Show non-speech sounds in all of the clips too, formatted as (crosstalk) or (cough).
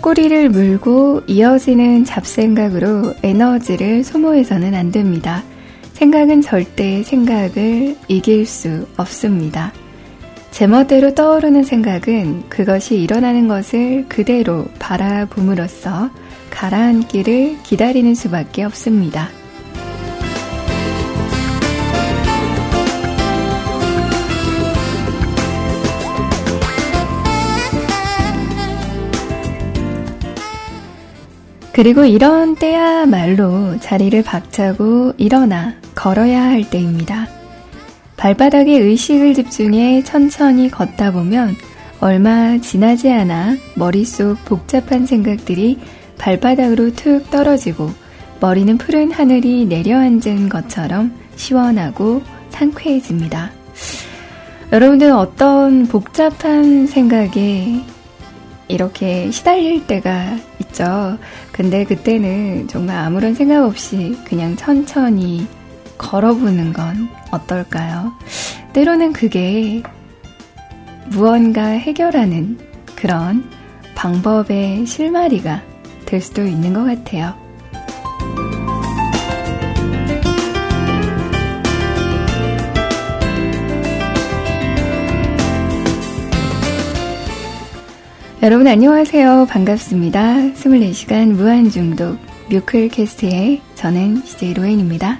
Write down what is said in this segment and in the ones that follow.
꼬리를 물고 이어지는 잡생각으로 에너지를 소모해서는 안 됩니다. 생각은 절대 생각을 이길 수 없습니다. 제멋대로 떠오르는 생각은 그것이 일어나는 것을 그대로 바라봄으로써 가라앉기를 기다리는 수밖에 없습니다. 그리고 이런 때야말로 자리를 박차고 일어나 걸어야 할 때입니다. 발바닥에 의식을 집중해 천천히 걷다 보면 얼마 지나지 않아 머릿속 복잡한 생각들이 발바닥으로 툭 떨어지고 머리는 푸른 하늘이 내려앉은 것처럼 시원하고 상쾌해집니다. 여러분들은 어떤 복잡한 생각에 이렇게 시달릴 때가 있죠. 근데 그때는 정말 아무런 생각 없이 그냥 천천히 걸어보는 건 어떨까요? 때로는 그게 무언가 해결하는 그런 방법의 실마리가 될 수도 있는 것 같아요. 여러분 안녕하세요. 반갑습니다. 24시간 무한중독 뮤클캐스트의 저는 CJ 로엔입니다.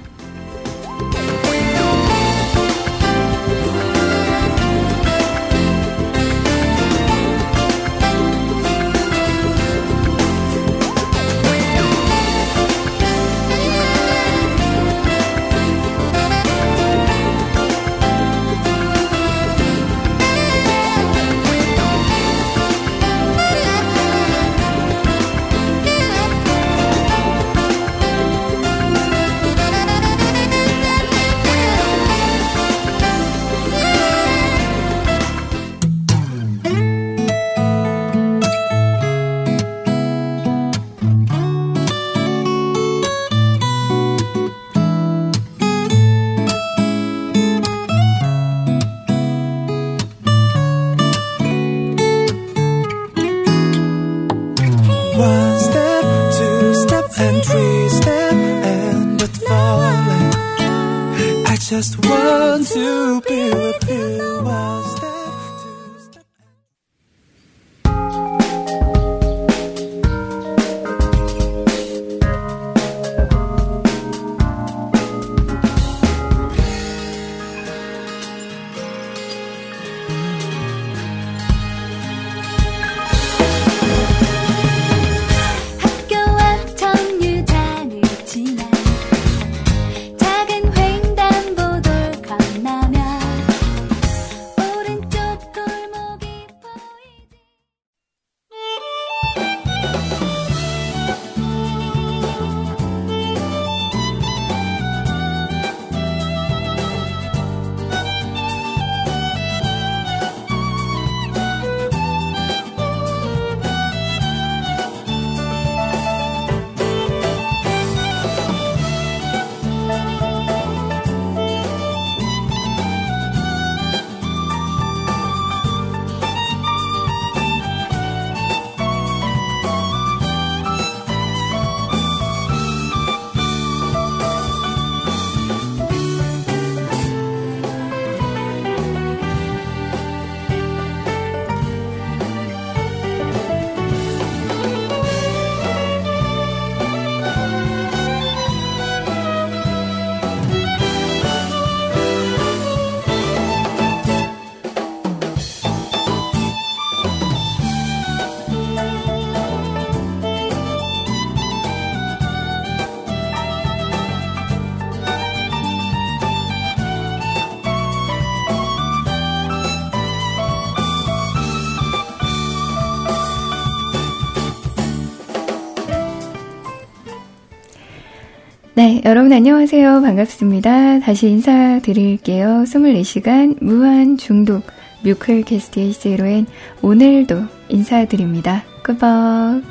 여러분 안녕하세요. 반갑습니다. 다시 인사드릴게요. 24시간 무한 중독 뮤클 캐스트의 제로엔 오늘도 인사드립니다. 꾸벅.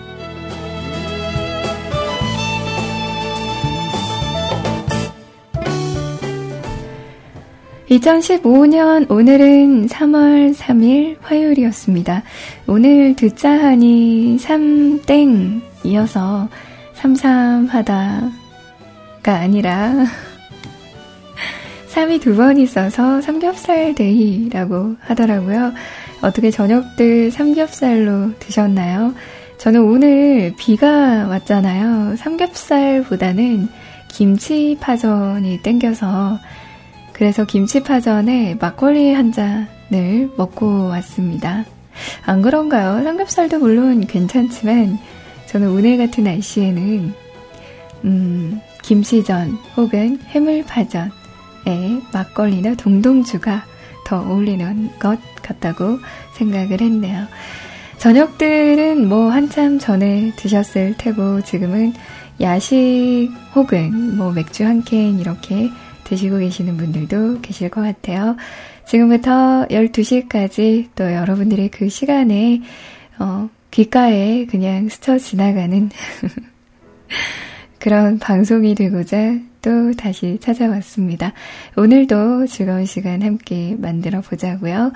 2015년 오늘은 3월 3일 화요일이었습니다. 오늘 듣자 하니 3땡 이어서 삼삼하다 가 아니라 (laughs) 3이 두 번 있어서 삼겹살 데이라고 하더라고요. 어떻게 저녁들 삼겹살로 드셨나요? 저는 오늘 비가 왔잖아요. 삼겹살보다는 김치 파전이 땡겨서 그래서 김치 파전에 막걸리 한 잔을 먹고 왔습니다. 안 그런가요? 삼겹살도 물론 괜찮지만 저는 오늘 같은 날씨에는 음, 김치전 혹은 해물파전에 막걸리나 동동주가 더 어울리는 것 같다고 생각을 했네요. 저녁들은 뭐 한참 전에 드셨을 테고 지금은 야식 혹은 뭐 맥주 한 캔 이렇게 드시고 계시는 분들도 계실 것 같아요. 지금부터 12시까지 또 여러분들의 그 시간에, 어, 귓가에 그냥 스쳐 지나가는 (laughs) 그런 방송이 되고자 또 다시 찾아왔습니다. 오늘도 즐거운 시간 함께 만들어 보자고요.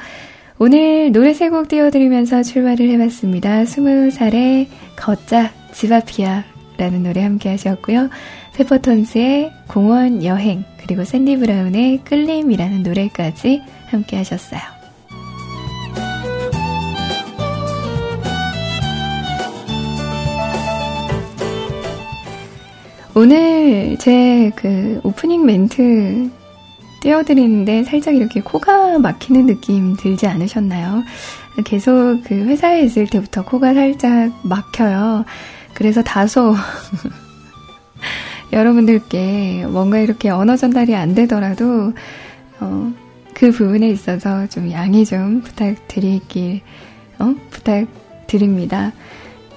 오늘 노래 세 곡 띄워드리면서 출발을 해봤습니다. 20살의 걷자 집 앞이야 라는 노래 함께 하셨고요. 페퍼톤스의 공원 여행 그리고 샌디 브라운의 끌림이라는 노래까지 함께 하셨어요. 오늘 제 그 오프닝 멘트 띄워드리는데 살짝 이렇게 코가 막히는 느낌 들지 않으셨나요? 계속 그 회사에 있을 때부터 코가 살짝 막혀요. 그래서 다소 (laughs) 여러분들께 뭔가 이렇게 언어 전달이 안 되더라도 어, 그 부분에 있어서 좀 양해 좀 부탁드리길 어? 부탁드립니다.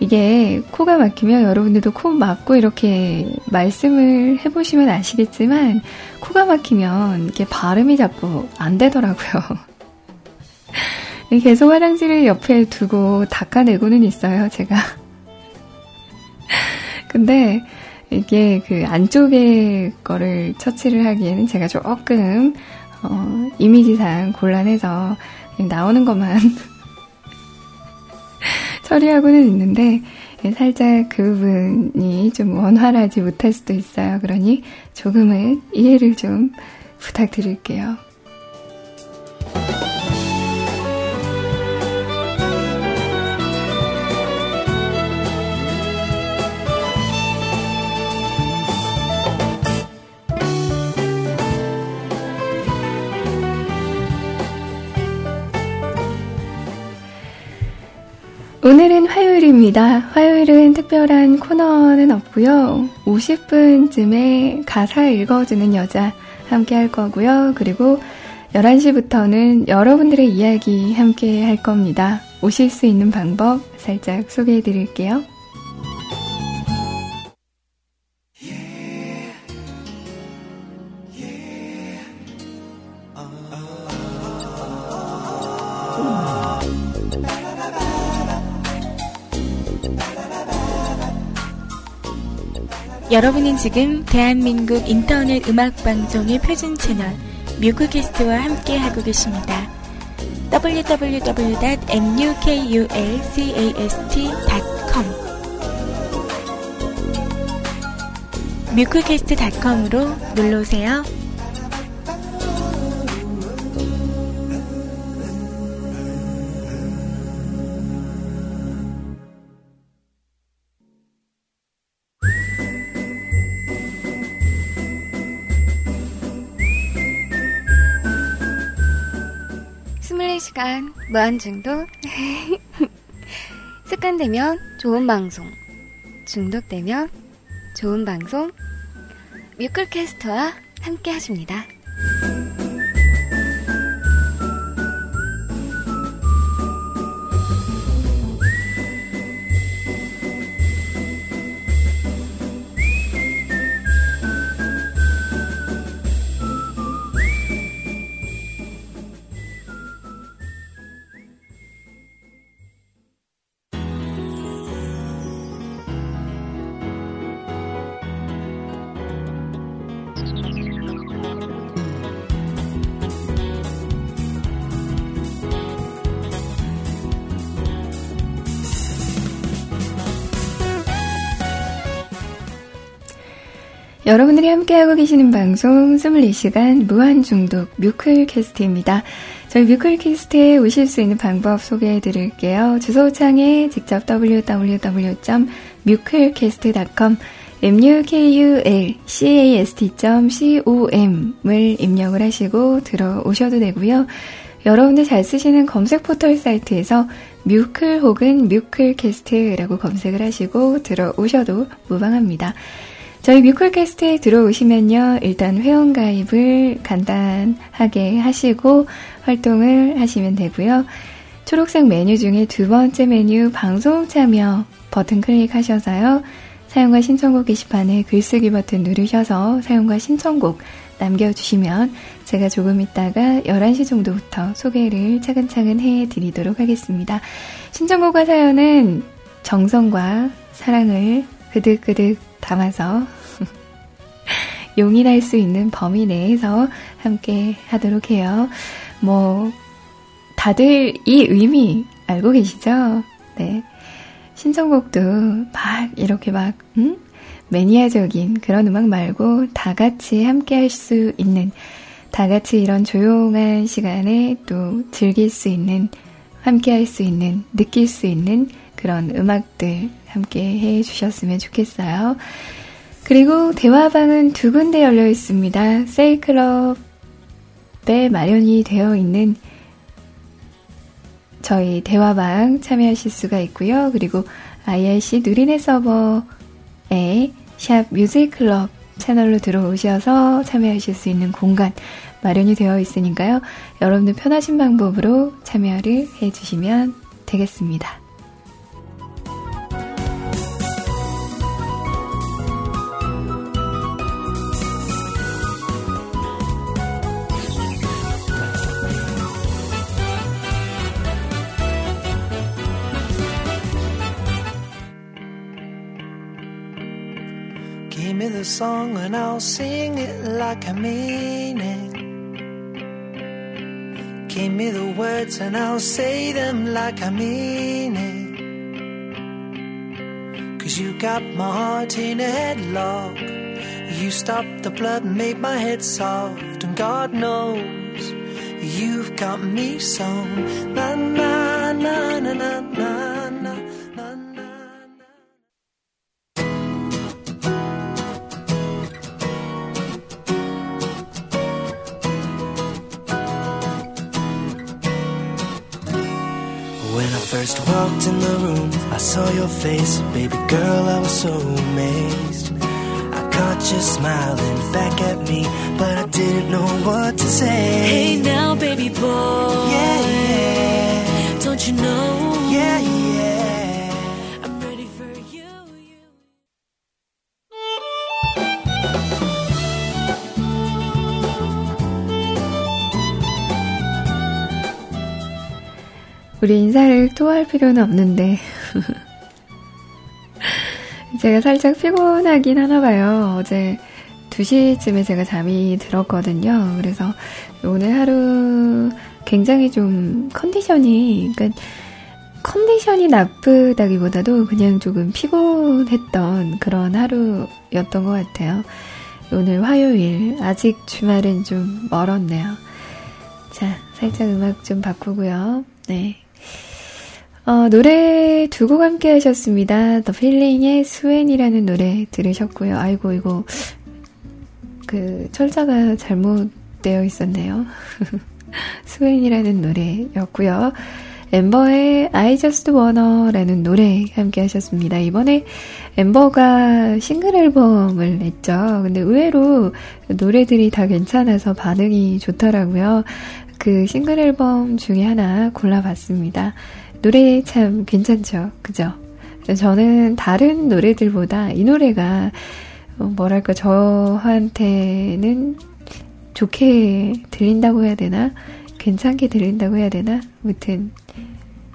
이게 코가 막히면 여러분들도 코 막고 이렇게 말씀을 해보시면 아시겠지만 코가 막히면 이렇게 발음이 자꾸 안 되더라고요. (laughs) 계속 화장실을 옆에 두고 닦아내고는 있어요, 제가. (laughs) 근데 이게 그 안쪽에 거를 처치를 하기에는 제가 조금 어, 이미지상 곤란해서 나오는 것만 (laughs) (laughs) 처리하고는 있는데 살짝 그 부분이 좀 원활하지 못할 수도 있어요. 그러니 조금은 이해를 좀 부탁드릴게요. 오늘은 화요일입니다. 화요일은 특별한 코너는 없고요. 50분쯤에 가사 읽어주는 여자 함께 할 거고요. 그리고 11시부터는 여러분들의 이야기 함께 할 겁니다. 오실 수 있는 방법 살짝 소개해 드릴게요. 여러분은 지금 대한민국 인터넷 음악 방송의 표준 채널 뮤크캐스트와 함께 하고 계십니다. www.mukulcast.com 뮤크캐스트.com으로 놀러오세요. 무한중독 (laughs) 습관되면 좋은 방송 중독되면 좋은 방송 뮤클캐스트와 함께 하십니다. 함께하고 계시는 방송 24시간 무한중독 뮤클캐스트입니다. 저희 뮤클캐스트에 오실 수 있는 방법 소개해 드릴게요. 주소창에 직접 www.mukulcast.com mukulcast.com을 입력을 하시고 들어오셔도 되고요. 여러분들 잘 쓰시는 검색 포털 사이트에서 뮤클 혹은 뮤클캐스트라고 검색을 하시고 들어오셔도 무방합니다. 저희 뮤클캐스트에 들어오시면요. 일단 회원가입을 간단하게 하시고 활동을 하시면 되고요. 초록색 메뉴 중에 두 번째 메뉴 방송 참여 버튼 클릭하셔서요. 사용과 신청곡 게시판에 글쓰기 버튼 누르셔서 사용과 신청곡 남겨주시면 제가 조금 있다가 11시 정도부터 소개를 차근차근 해드리도록 하겠습니다. 신청곡과 사연은 정성과 사랑을 그득그득 담아서 용인할 수 있는 범위 내에서 함께 하도록 해요. 뭐, 다들 이 의미 알고 계시죠? 네. 신청곡도 막 이렇게 막, 음? 매니아적인 그런 음악 말고 다 같이 함께 할 수 있는, 다 같이 이런 조용한 시간에 또 즐길 수 있는, 함께 할 수 있는, 느낄 수 있는 그런 음악들 함께 해 주셨으면 좋겠어요. 그리고 대화방은 두 군데 열려 있습니다. 세이클럽에 마련이 되어 있는 저희 대화방 참여하실 수가 있고요. 그리고 IRC 누리네 서버에 샵 뮤직클럽 채널로 들어오셔서 참여하실 수 있는 공간 마련이 되어 있으니까요. 여러분들 편하신 방법으로 참여를 해주시면 되겠습니다. Song and I'll sing it like I mean it. Give me the words and I'll say them like I mean it. Cause you got my heart in a headlock. You stopped the blood and made my head soft. And God knows you've got me so. Na na na na na na. Walked in the room, I saw your face, baby girl, I was so amazed. I caught you smiling back at me, but I didn't know what to say. Hey now, baby boy. Yeah, yeah. Don't you know? Yeah, yeah. 우리 인사를 또 할 필요는 없는데. (laughs) 제가 살짝 피곤하긴 하나 봐요. 어제 2시쯤에 제가 잠이 들었거든요. 그래서 오늘 하루 굉장히 좀 컨디션이, 그러니까 컨디션이 나쁘다기보다도 그냥 조금 피곤했던 그런 하루였던 것 같아요. 오늘 화요일, 아직 주말은 좀 멀었네요. 자, 살짝 음악 좀 바꾸고요. 네. 어, 노래 두 곡 함께 하셨습니다. The Feeling의 Sewn이라는 노래 들으셨고요. 아이고, 이거, 그, 철자가 잘못되어 있었네요. (laughs) Sewn이라는 노래였고요. 엠버의 I Just Wanna라는 노래 함께 하셨습니다. 이번에 엠버가 싱글 앨범을 냈죠. 근데 의외로 노래들이 다 괜찮아서 반응이 좋더라고요. 그 싱글 앨범 중에 하나 골라봤습니다. 노래 참 괜찮죠? 그죠? 저는 다른 노래들보다 이 노래가 어, 뭐랄까 저한테는 좋게 들린다고 해야 되나? 괜찮게 들린다고 해야 되나? 아무튼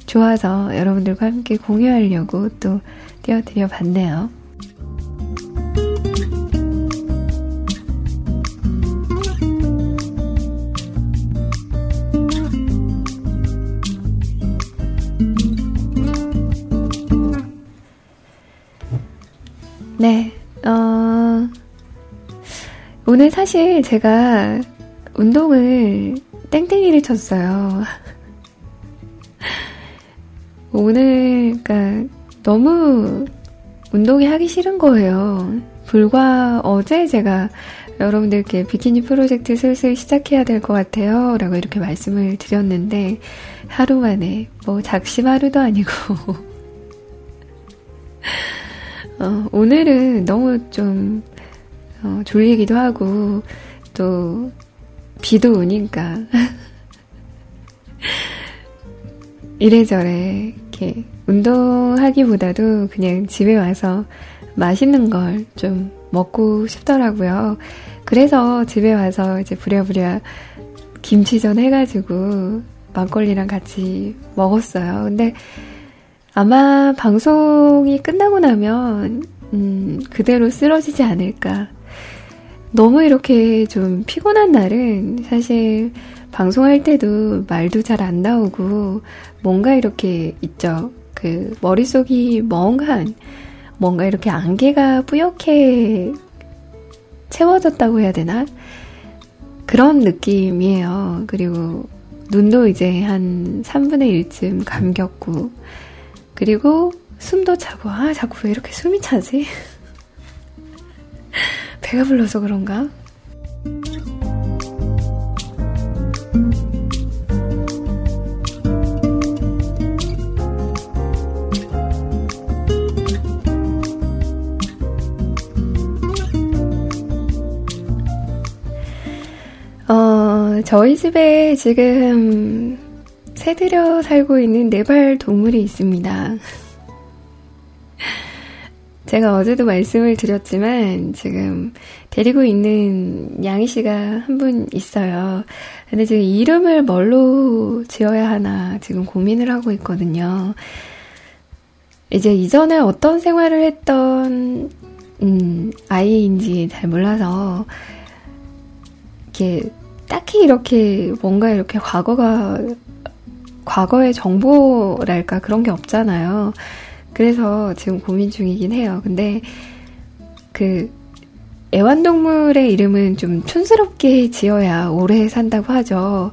좋아서 여러분들과 함께 공유하려고 또 띄워드려 봤네요. 오늘 사실 제가 운동을 땡땡이를 쳤어요. (laughs) 오늘, 그니까, 너무 운동이 하기 싫은 거예요. 불과 어제 제가 여러분들께 비키니 프로젝트 슬슬 시작해야 될 것 같아요. 라고 이렇게 말씀을 드렸는데, 하루 만에, 뭐, 작심 하루도 아니고, (laughs) 어, 오늘은 너무 좀, 어, 졸리기도 하고, 또, 비도 오니까, (laughs) 이래저래, 이렇게, 운동하기보다도 그냥 집에 와서 맛있는 걸 좀 먹고 싶더라고요. 그래서 집에 와서 이제 부랴부랴 김치전 해가지고 막걸리랑 같이 먹었어요. 근데 아마 방송이 끝나고 나면, 음, 그대로 쓰러지지 않을까. 너무 이렇게 좀 피곤한 날은 사실 방송할 때도 말도 잘 안 나오고 뭔가 이렇게 있죠. 그 머릿속이 멍한 뭔가 이렇게 안개가 뿌옇게 채워졌다고 해야 되나? 그런 느낌이에요. 그리고 눈도 이제 한 3분의 1쯤 감겼고, 그리고 숨도 차고, 아, 자꾸 왜 이렇게 숨이 차지? (laughs) 배가 불러서 그런가? 어, 저희 집에 지금 새들여 살고 있는 네발 동물이 있습니다. 제가 어제도 말씀을 드렸지만 지금 데리고 있는 양희 씨가 한 분 있어요. 근데 지금 이름을 뭘로 지어야 하나 지금 고민을 하고 있거든요. 이제 이전에 어떤 생활을 했던 음, 아이인지 잘 몰라서 이렇게 딱히 이렇게 뭔가 이렇게 과거가 과거의 정보랄까 그런 게 없잖아요. 그래서 지금 고민 중이긴 해요. 근데 그 애완동물의 이름은 좀 촌스럽게 지어야 오래 산다고 하죠.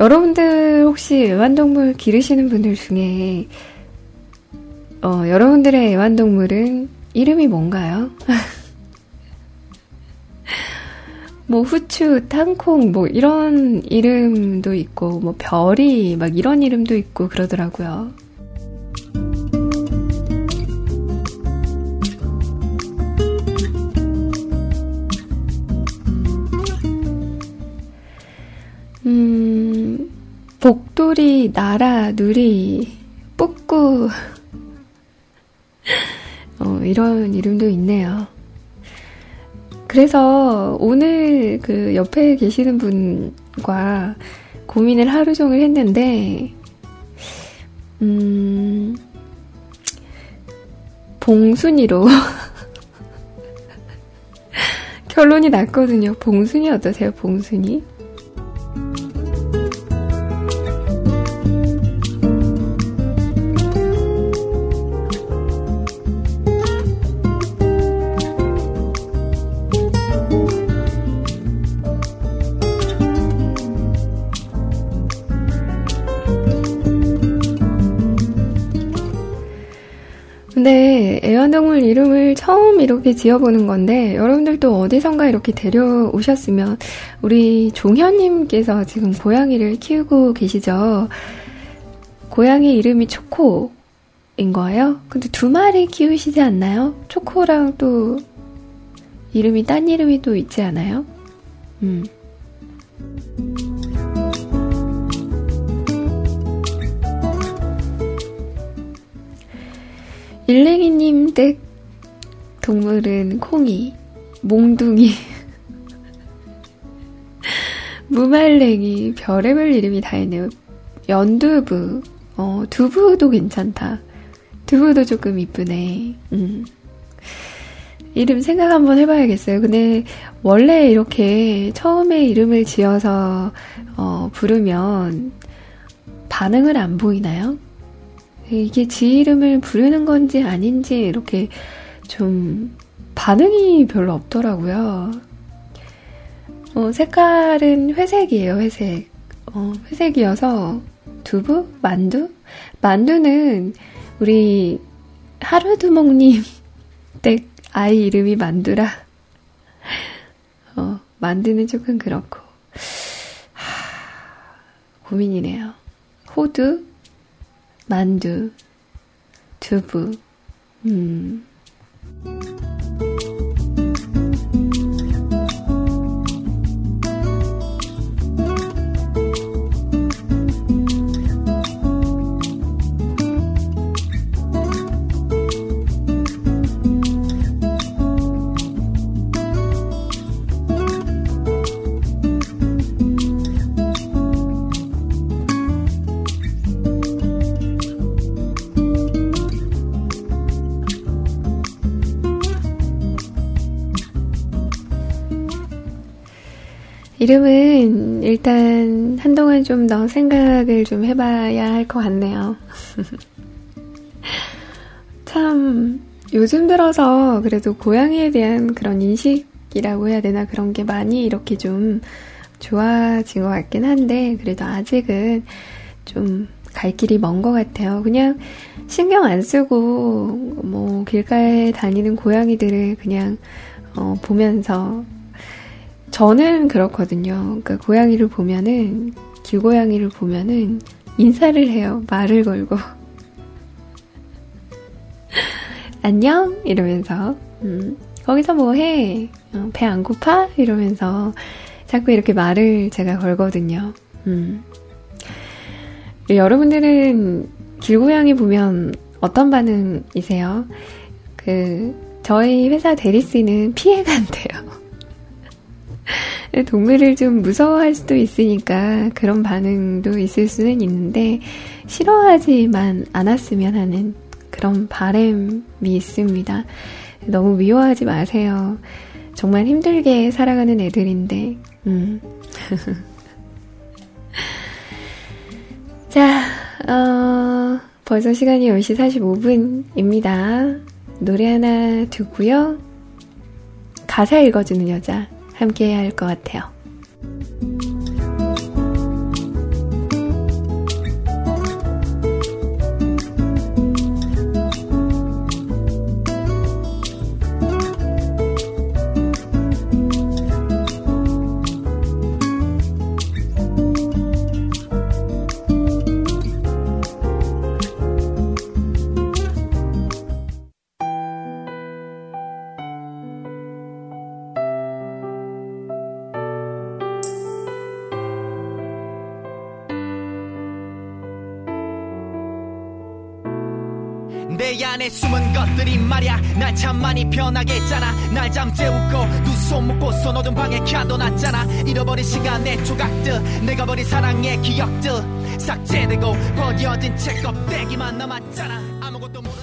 여러분들 혹시 애완동물 기르시는 분들 중에 어, 여러분들의 애완동물은 이름이 뭔가요? (laughs) 뭐 후추, 탕콩 뭐 이런 이름도 있고 뭐 별이 막 이런 이름도 있고 그러더라고요. 복돌이, 나라, 누리, 뿌꾸 어, 이런 이름도 있네요. 그래서 오늘 그 옆에 계시는 분과 고민을 하루 종일 했는데, 음, 봉순이로 (laughs) 결론이 났거든요. 봉순이 어떠세요, 봉순이? 이름을 처음 이렇게 지어보는 건데 여러분들도 어디선가 이렇게 데려오셨으면 우리 종현님께서 지금 고양이를 키우고 계시죠? 고양이 이름이 초코인 거예요? 근데 두 마리 키우시지 않나요? 초코랑 또 이름이 딴 이름이 또 있지 않아요? 음. 일랭이님 댁 동물은 콩이, 몽둥이, (laughs) 무말랭이, 별의별 이름이 다 있네요. 연두부, 어, 두부도 괜찮다. 두부도 조금 이쁘네. 음. 이름 생각 한번 해봐야겠어요. 근데 원래 이렇게 처음에 이름을 지어서 어, 부르면 반응을 안 보이나요? 이게 지 이름을 부르는 건지 아닌지 이렇게 좀 반응이 별로 없더라고요. 어, 색깔은 회색이에요, 회색. 어, 회색이어서 두부? 만두? 만두는 우리 하루두목님 (laughs) 댁 아이 이름이 만두라. 어, 만두는 조금 그렇고. 하, 고민이네요. 호두, 만두, 두부, 음. Bye. 이름은 일단 한동안 좀 더 생각을 좀 해봐야 할 것 같네요. (laughs) 참, 요즘 들어서 그래도 고양이에 대한 그런 인식이라고 해야 되나 그런 게 많이 이렇게 좀 좋아진 것 같긴 한데, 그래도 아직은 좀 갈 길이 먼 것 같아요. 그냥 신경 안 쓰고, 뭐, 길가에 다니는 고양이들을 그냥, 어, 보면서 저는 그렇거든요. 그러니까 고양이를 보면은 길고양이를 보면은 인사를 해요. 말을 걸고 (laughs) 안녕 이러면서 음, 거기서 뭐 해? 어, 배안 고파? 이러면서 자꾸 이렇게 말을 제가 걸거든요. 음. 여러분들은 길고양이 보면 어떤 반응이세요? 그 저희 회사 대리 씨는 피해간대요. (laughs) 동물을 좀 무서워할 수도 있으니까 그런 반응도 있을 수는 있는데 싫어하지만 않았으면 하는 그런 바램이 있습니다. 너무 미워하지 마세요. 정말 힘들게 살아가는 애들인데, 음. (laughs) 자, 어, 벌써 시간이 10시 45분입니다. 노래 하나 두고요. 가사 읽어주는 여자. 함께 해야 할 것 같아요. 것들이 말야 날 참 많이 변하게 했잖아. 날 잠재우고 두 손 묶고서 어두운 방에 켜둬놨잖아. 잃어버린 시간의 조각들 내가 버린 사랑의 기억들. 삭제되고 버려진 책 껍데기만 남았잖아. 아무것도 모르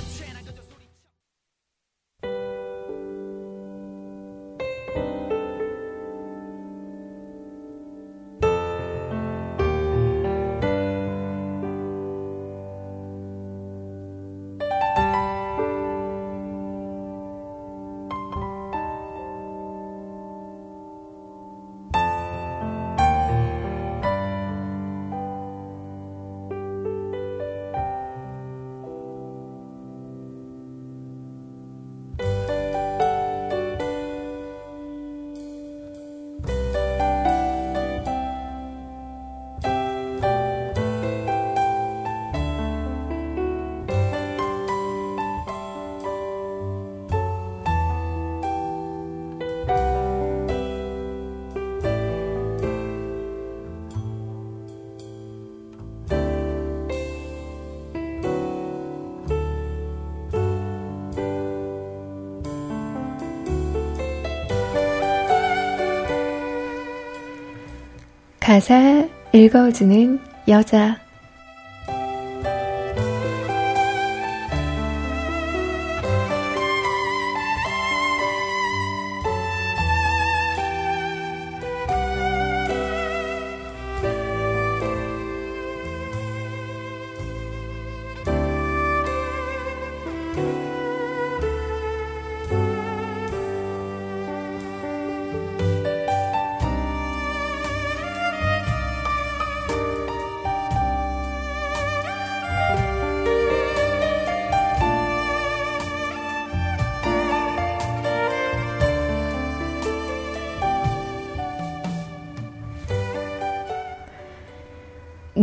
가사 읽어주는 여자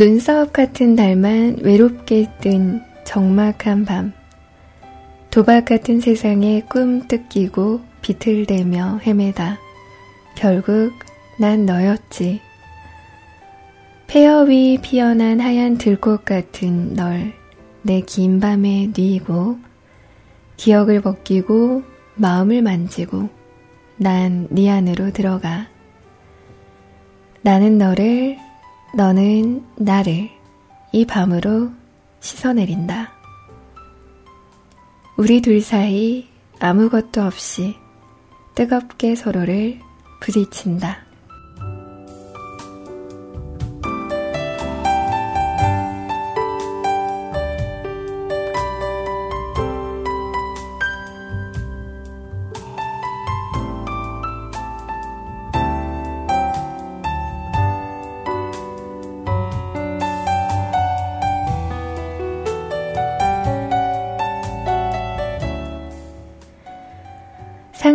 눈썹 같은 달만 외롭게 뜬 적막한 밤. 도박 같은 세상에 꿈 뜯기고 비틀대며 헤매다. 결국 난 너였지. 폐허 위 피어난 하얀 들꽃 같은 널 내 긴 밤에 뉘고 기억을 벗기고 마음을 만지고 난 네 안으로 들어가. 나는 너를, 너는 나를 이 밤으로 씻어내린다. 우리 둘 사이 아무것도 없이 뜨겁게 서로를 부딪힌다.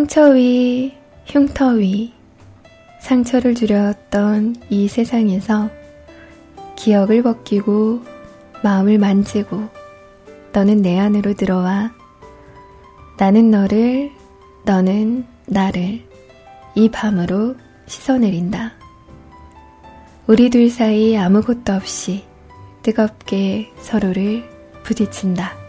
상처 위, 흉터 위, 상처를 줄였던 이 세상에서 기억을 벗기고 마음을 만지고 너는 내 안으로 들어와 나는 너를, 너는 나를 이 밤으로 씻어내린다. 우리 둘 사이 아무것도 없이 뜨겁게 서로를 부딪힌다.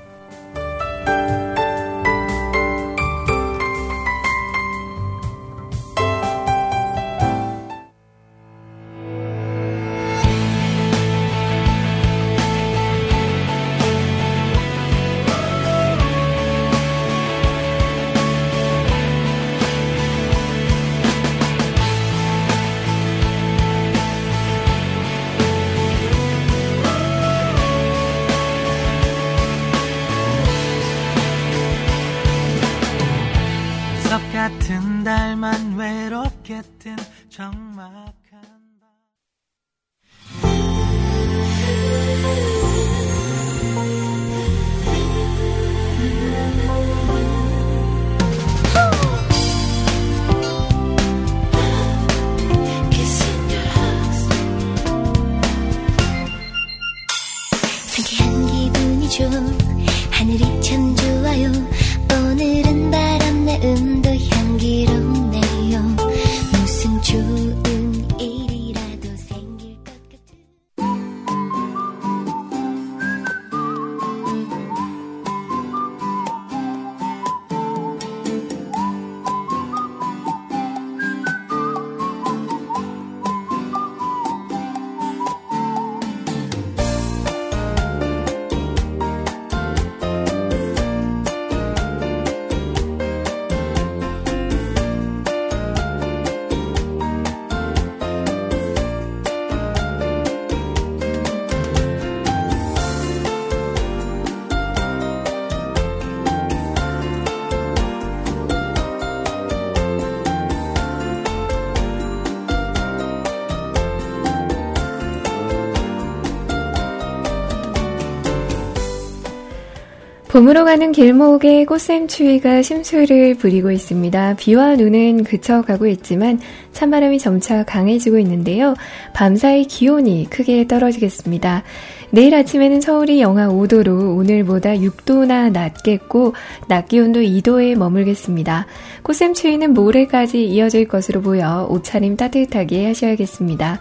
봄으로 가는 길목에 꽃샘추위가 심수를 부리고 있습니다. 비와 눈은 그쳐가고 있지만 찬바람이 점차 강해지고 있는데요. 밤사이 기온이 크게 떨어지겠습니다. 내일 아침에는 서울이 영하 5도로 오늘보다 6도나 낮겠고 낮 기온도 2도에 머물겠습니다. 꽃샘추위는 모레까지 이어질 것으로 보여 옷차림 따뜻하게 하셔야겠습니다.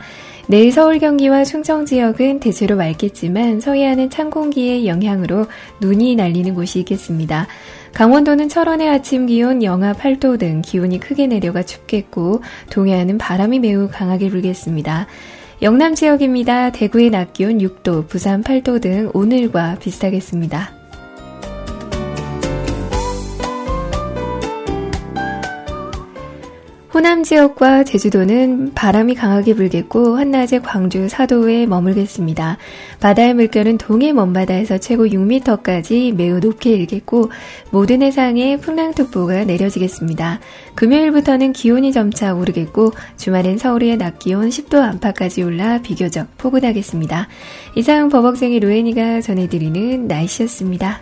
내일 서울 경기와 충청 지역은 대체로 맑겠지만 서해안은 찬 공기의 영향으로 눈이 날리는 곳이 있겠습니다. 강원도는 철원의 아침 기온 영하 8도 등 기온이 크게 내려가 춥겠고 동해안은 바람이 매우 강하게 불겠습니다. 영남 지역입니다. 대구의 낮 기온 6도, 부산 8도 등 오늘과 비슷하겠습니다. 호남 지역과 제주도는 바람이 강하게 불겠고 한낮에 광주 4도에 머물겠습니다. 바다의 물결은 동해 먼바다에서 최고 6m까지 매우 높게 일겠고 모든 해상에 풍랑특보가 내려지겠습니다. 금요일부터는 기온이 점차 오르겠고 주말엔 서울의 낮 기온 10도 안팎까지 올라 비교적 포근하겠습니다. 이상 버벅쟁이 로엔이가 전해드리는 날씨였습니다.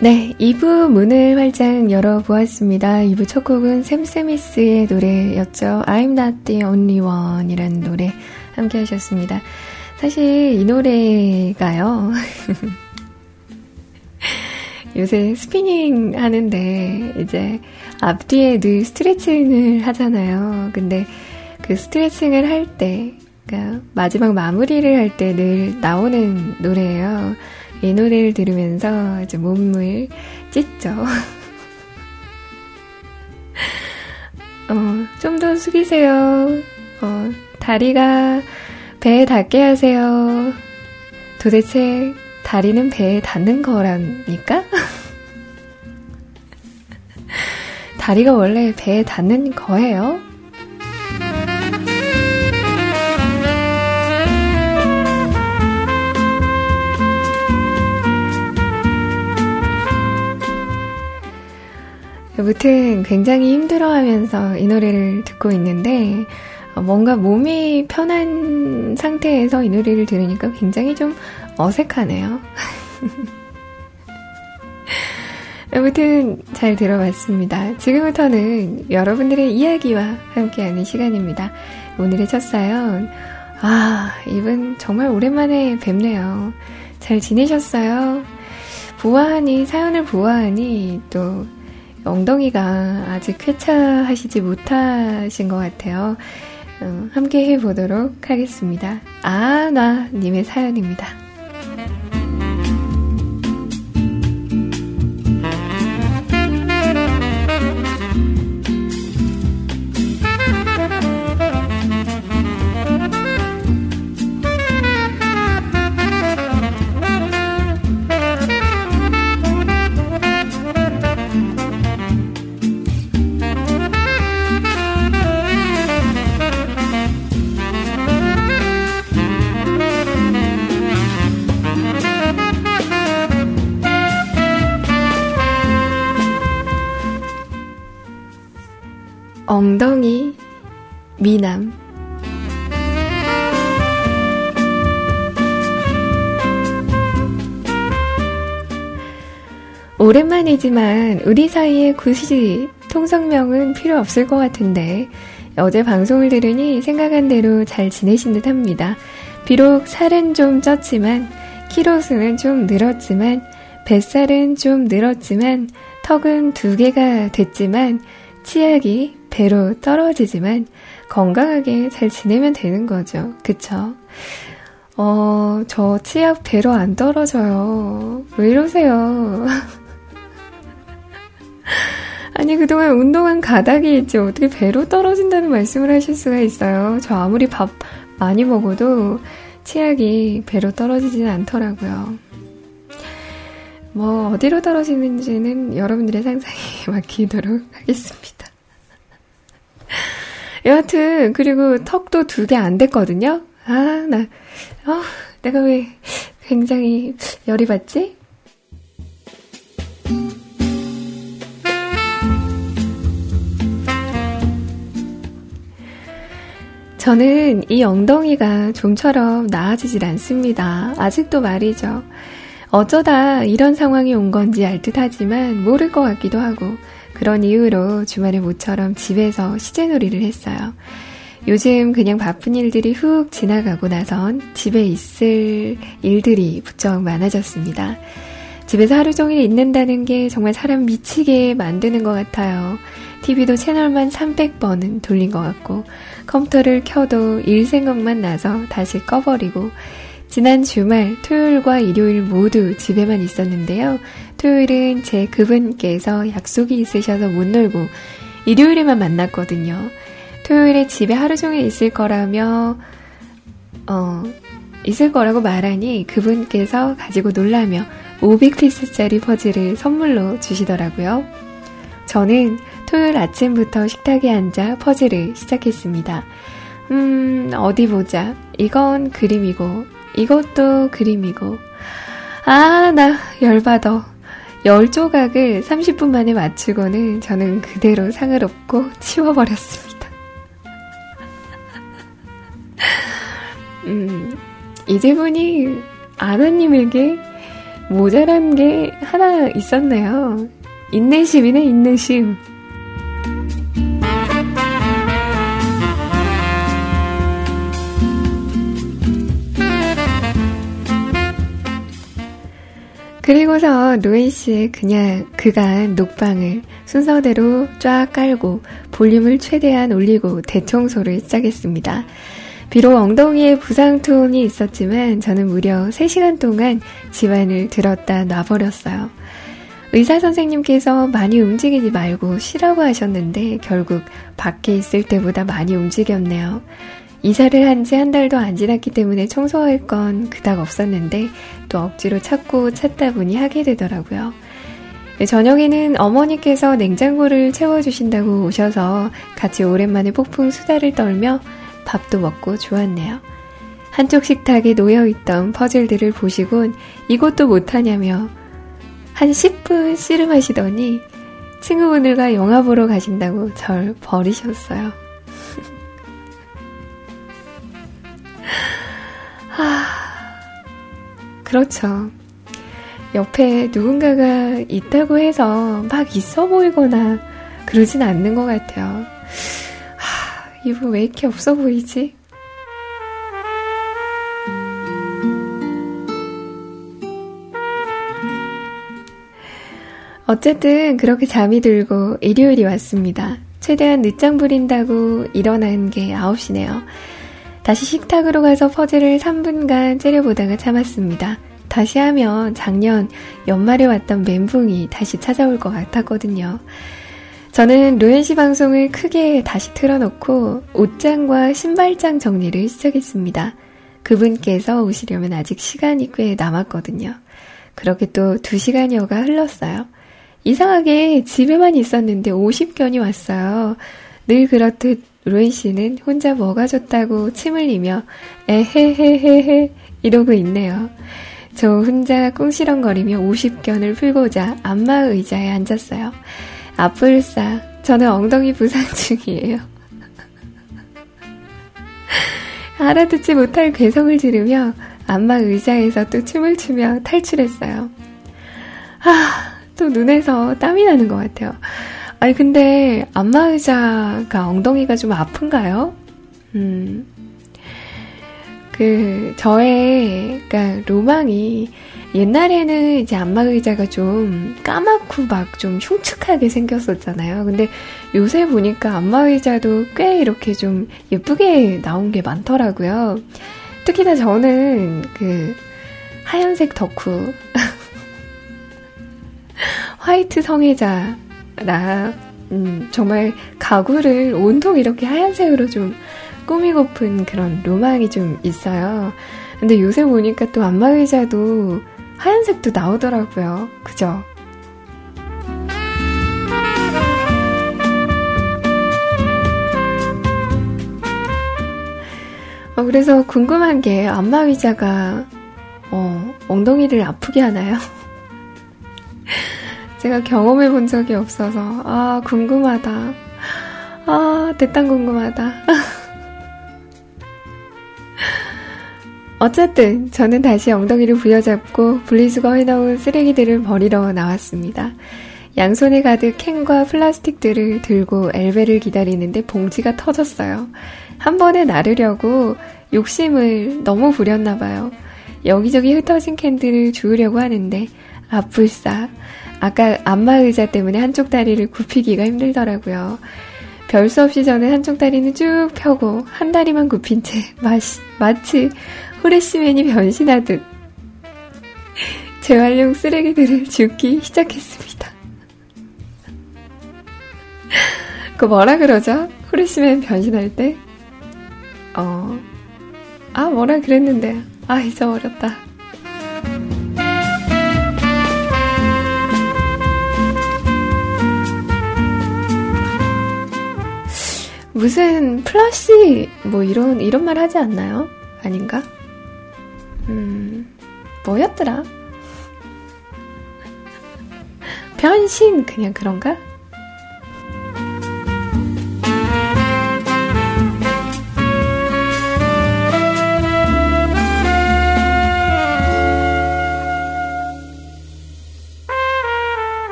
네, 2부 문을 활짝 열어보았습니다. 2부 첫 곡은 샘 스미스의 노래였죠. I'm not the only one 이라는 노래 함께 하셨습니다. 사실 이 노래가요. (laughs) 요새 스피닝 하는데 이제 앞뒤에 늘 스트레칭을 하잖아요. 근데 그 스트레칭을 할 때, 그러니까 마지막 마무리를 할 때 늘 나오는 노래예요. 이 노래를 들으면서 이제 몸을 찢죠. (laughs) 어, 좀 더 숙이세요. 어, 다리가 배에 닿게 하세요. 도대체 다리는 배에 닿는 거랍니까? (laughs) 다리가 원래 배에 닿는 거예요? 무튼 굉장히 힘들어하면서 이 노래를 듣고 있는데 뭔가 몸이 편한 상태에서 이 노래를 들으니까 굉장히 좀 어색하네요. (laughs) 아무튼 잘 들어봤습니다. 지금부터는 여러분들의 이야기와 함께하는 시간입니다. 오늘의 첫 사연. 아, 이분 정말 오랜만에 뵙네요. 잘 지내셨어요? 보아하니, 사연을 보아하니 또 엉덩이가 아직 쾌차하시지 못하신 것 같아요. 어, 함께 해보도록 하겠습니다. 아나 님의 사연입니다. 엉덩이 미남 오랜만이지만 우리 사이에 굳이 통성명은 필요 없을 것 같은데 어제 방송을 들으니 생각한 대로 잘 지내신 듯 합니다. 비록 살은 좀 쪘지만 키로수는 좀 늘었지만 뱃살은 좀 늘었지만 턱은 두 개가 됐지만 치약이 배로 떨어지지만 건강하게 잘 지내면 되는 거죠. 그쵸? 어, 저 치약 배로 안 떨어져요. 왜 이러세요? (laughs) 아니, 그동안 운동한 가닥이 있지. 어떻게 배로 떨어진다는 말씀을 하실 수가 있어요. 저 아무리 밥 많이 먹어도 치약이 배로 떨어지지는 않더라고요. 뭐, 어디로 떨어지는지는 여러분들의 상상에 맡기도록 (laughs) 하겠습니다. 여하튼, 그리고 턱도 두 개 안 됐거든요? 아, 나, 어, 내가 왜 굉장히 열이 받지? 저는 이 엉덩이가 좀처럼 나아지질 않습니다. 아직도 말이죠. 어쩌다 이런 상황이 온 건지 알 듯 하지만 모를 것 같기도 하고, 그런 이유로 주말에 모처럼 집에서 시제놀이를 했어요. 요즘 그냥 바쁜 일들이 훅 지나가고 나선 집에 있을 일들이 부쩍 많아졌습니다. 집에서 하루 종일 있는다는 게 정말 사람 미치게 만드는 것 같아요. TV도 채널만 300번은 돌린 것 같고, 컴퓨터를 켜도 일 생각만 나서 다시 꺼버리고, 지난 주말 토요일과 일요일 모두 집에만 있었는데요. 토요일은 제 그분께서 약속이 있으셔서 못 놀고 일요일에만 만났거든요. 토요일에 집에 하루 종일 있을 거라며 어 있을 거라고 말하니 그분께서 가지고 놀라며 500피스짜리 퍼즐을 선물로 주시더라고요. 저는 토요일 아침부터 식탁에 앉아 퍼즐을 시작했습니다. 음, 어디 보자. 이건 그림이고, 이것도 그림이고. 아, 나 열받아. 열 조각을 30분 만에 맞추고는 저는 그대로 상을 업고 치워버렸습니다. (laughs) 음, 이제 보니 아나님에게 모자란 게 하나 있었네요. 인내심이네, 인내심. 그리고서 로엔 씨의 그냥 그간 녹방을 순서대로 쫙 깔고 볼륨을 최대한 올리고 대청소를 시작했습니다. 비록 엉덩이에 부상통이 있었지만 저는 무려 3시간 동안 집안을 들었다 놔버렸어요. 의사 선생님께서 많이 움직이지 말고 쉬라고 하셨는데 결국 밖에 있을 때보다 많이 움직였네요. 이사를 한지한 달도 안 지났기 때문에 청소할 건 그닥 없었는데 또 억지로 찾고 찾다 보니 하게 되더라고요. 저녁에는 어머니께서 냉장고를 채워주신다고 오셔서 같이 오랜만에 폭풍 수다를 떨며 밥도 먹고 좋았네요. 한쪽 식탁에 놓여있던 퍼즐들을 보시곤 이것도 못하냐며 한 10분 씨름하시더니 친구분들과 영화 보러 가신다고 절 버리셨어요. 아, 그렇죠. 옆에 누군가가 있다고 해서 막 있어 보이거나 그러진 않는 것 같아요. 하, 이분 왜 이렇게 없어 보이지? 어쨌든 그렇게 잠이 들고 일요일이 왔습니다. 최대한 늦장 부린다고 일어난 게 9시네요. 다시 식탁으로 가서 퍼즐을 3분간 째려보다가 참았습니다. 다시 하면 작년 연말에 왔던 멘붕이 다시 찾아올 것 같았거든요. 저는 로엔시 방송을 크게 다시 틀어놓고 옷장과 신발장 정리를 시작했습니다. 그분께서 오시려면 아직 시간이 꽤 남았거든요. 그렇게 또 2시간여가 흘렀어요. 이상하게 집에만 있었는데 50견이 왔어요. 늘 그렇듯 로엔 씨는 혼자 뭐가 좋다고 침 흘리며 에헤헤헤헤 이러고 있네요. 저 혼자 꿍시렁거리며 50견을 풀고자 안마 의자에 앉았어요. 아뿔싸, 저는 엉덩이 부상 (laughs) 중이에요. 알아듣지 못할 괴성을 지르며 안마 의자에서 또 춤을 추며 탈출했어요. 아, 또 눈에서 땀이 나는 것 같아요. 아니, 근데 안마 의자가 엉덩이가 좀 아픈가요? 음. 그, 저의, 그니까, 로망이, 옛날에는 이제 안마 의자가 좀 까맣고 막 좀 흉측하게 생겼었잖아요. 근데 요새 보니까 안마 의자도 꽤 이렇게 좀 예쁘게 나온 게 많더라고요. 특히나 저는 그, 하얀색 덕후. (laughs) 화이트 성애자 나 음, 정말 가구를 온통 이렇게 하얀색으로 좀 꾸미고픈 그런 로망이 좀 있어요. 근데 요새 보니까 또 안마의자도 하얀색도 나오더라고요. 그죠? 어, 그래서 궁금한 게 안마의자가 어, 엉덩이를 아프게 하나요? (laughs) 제가 경험해 본 적이 없어서, 아, 궁금하다. 아, 대단 궁금하다. (laughs) 어쨌든, 저는 다시 엉덩이를 부여잡고 분리수거 해놓은 쓰레기들을 버리러 나왔습니다. 양손에 가득 캔과 플라스틱들을 들고 엘베를 기다리는데 봉지가 터졌어요. 한 번에 나르려고 욕심을 너무 부렸나봐요. 여기저기 흩어진 캔들을 주우려고 하는데, 아뿔싸. 아까 안마 의자 때문에 한쪽 다리를 굽히기가 힘들더라고요. 별 수 없이 저는 한쪽 다리는 쭉 펴고 한 다리만 굽힌 채 마치, 마치 후레쉬맨이 변신하듯 재활용 쓰레기들을 줍기 시작했습니다. 그 뭐라 그러죠? 후레쉬맨 변신할 때? 어, 아 뭐라 그랬는데 아 잊어버렸다. 무슨 플러시 뭐 이런 이런 말 하지 않나요? 아닌가? 음 뭐였더라? (laughs) 변신 그냥 그런가?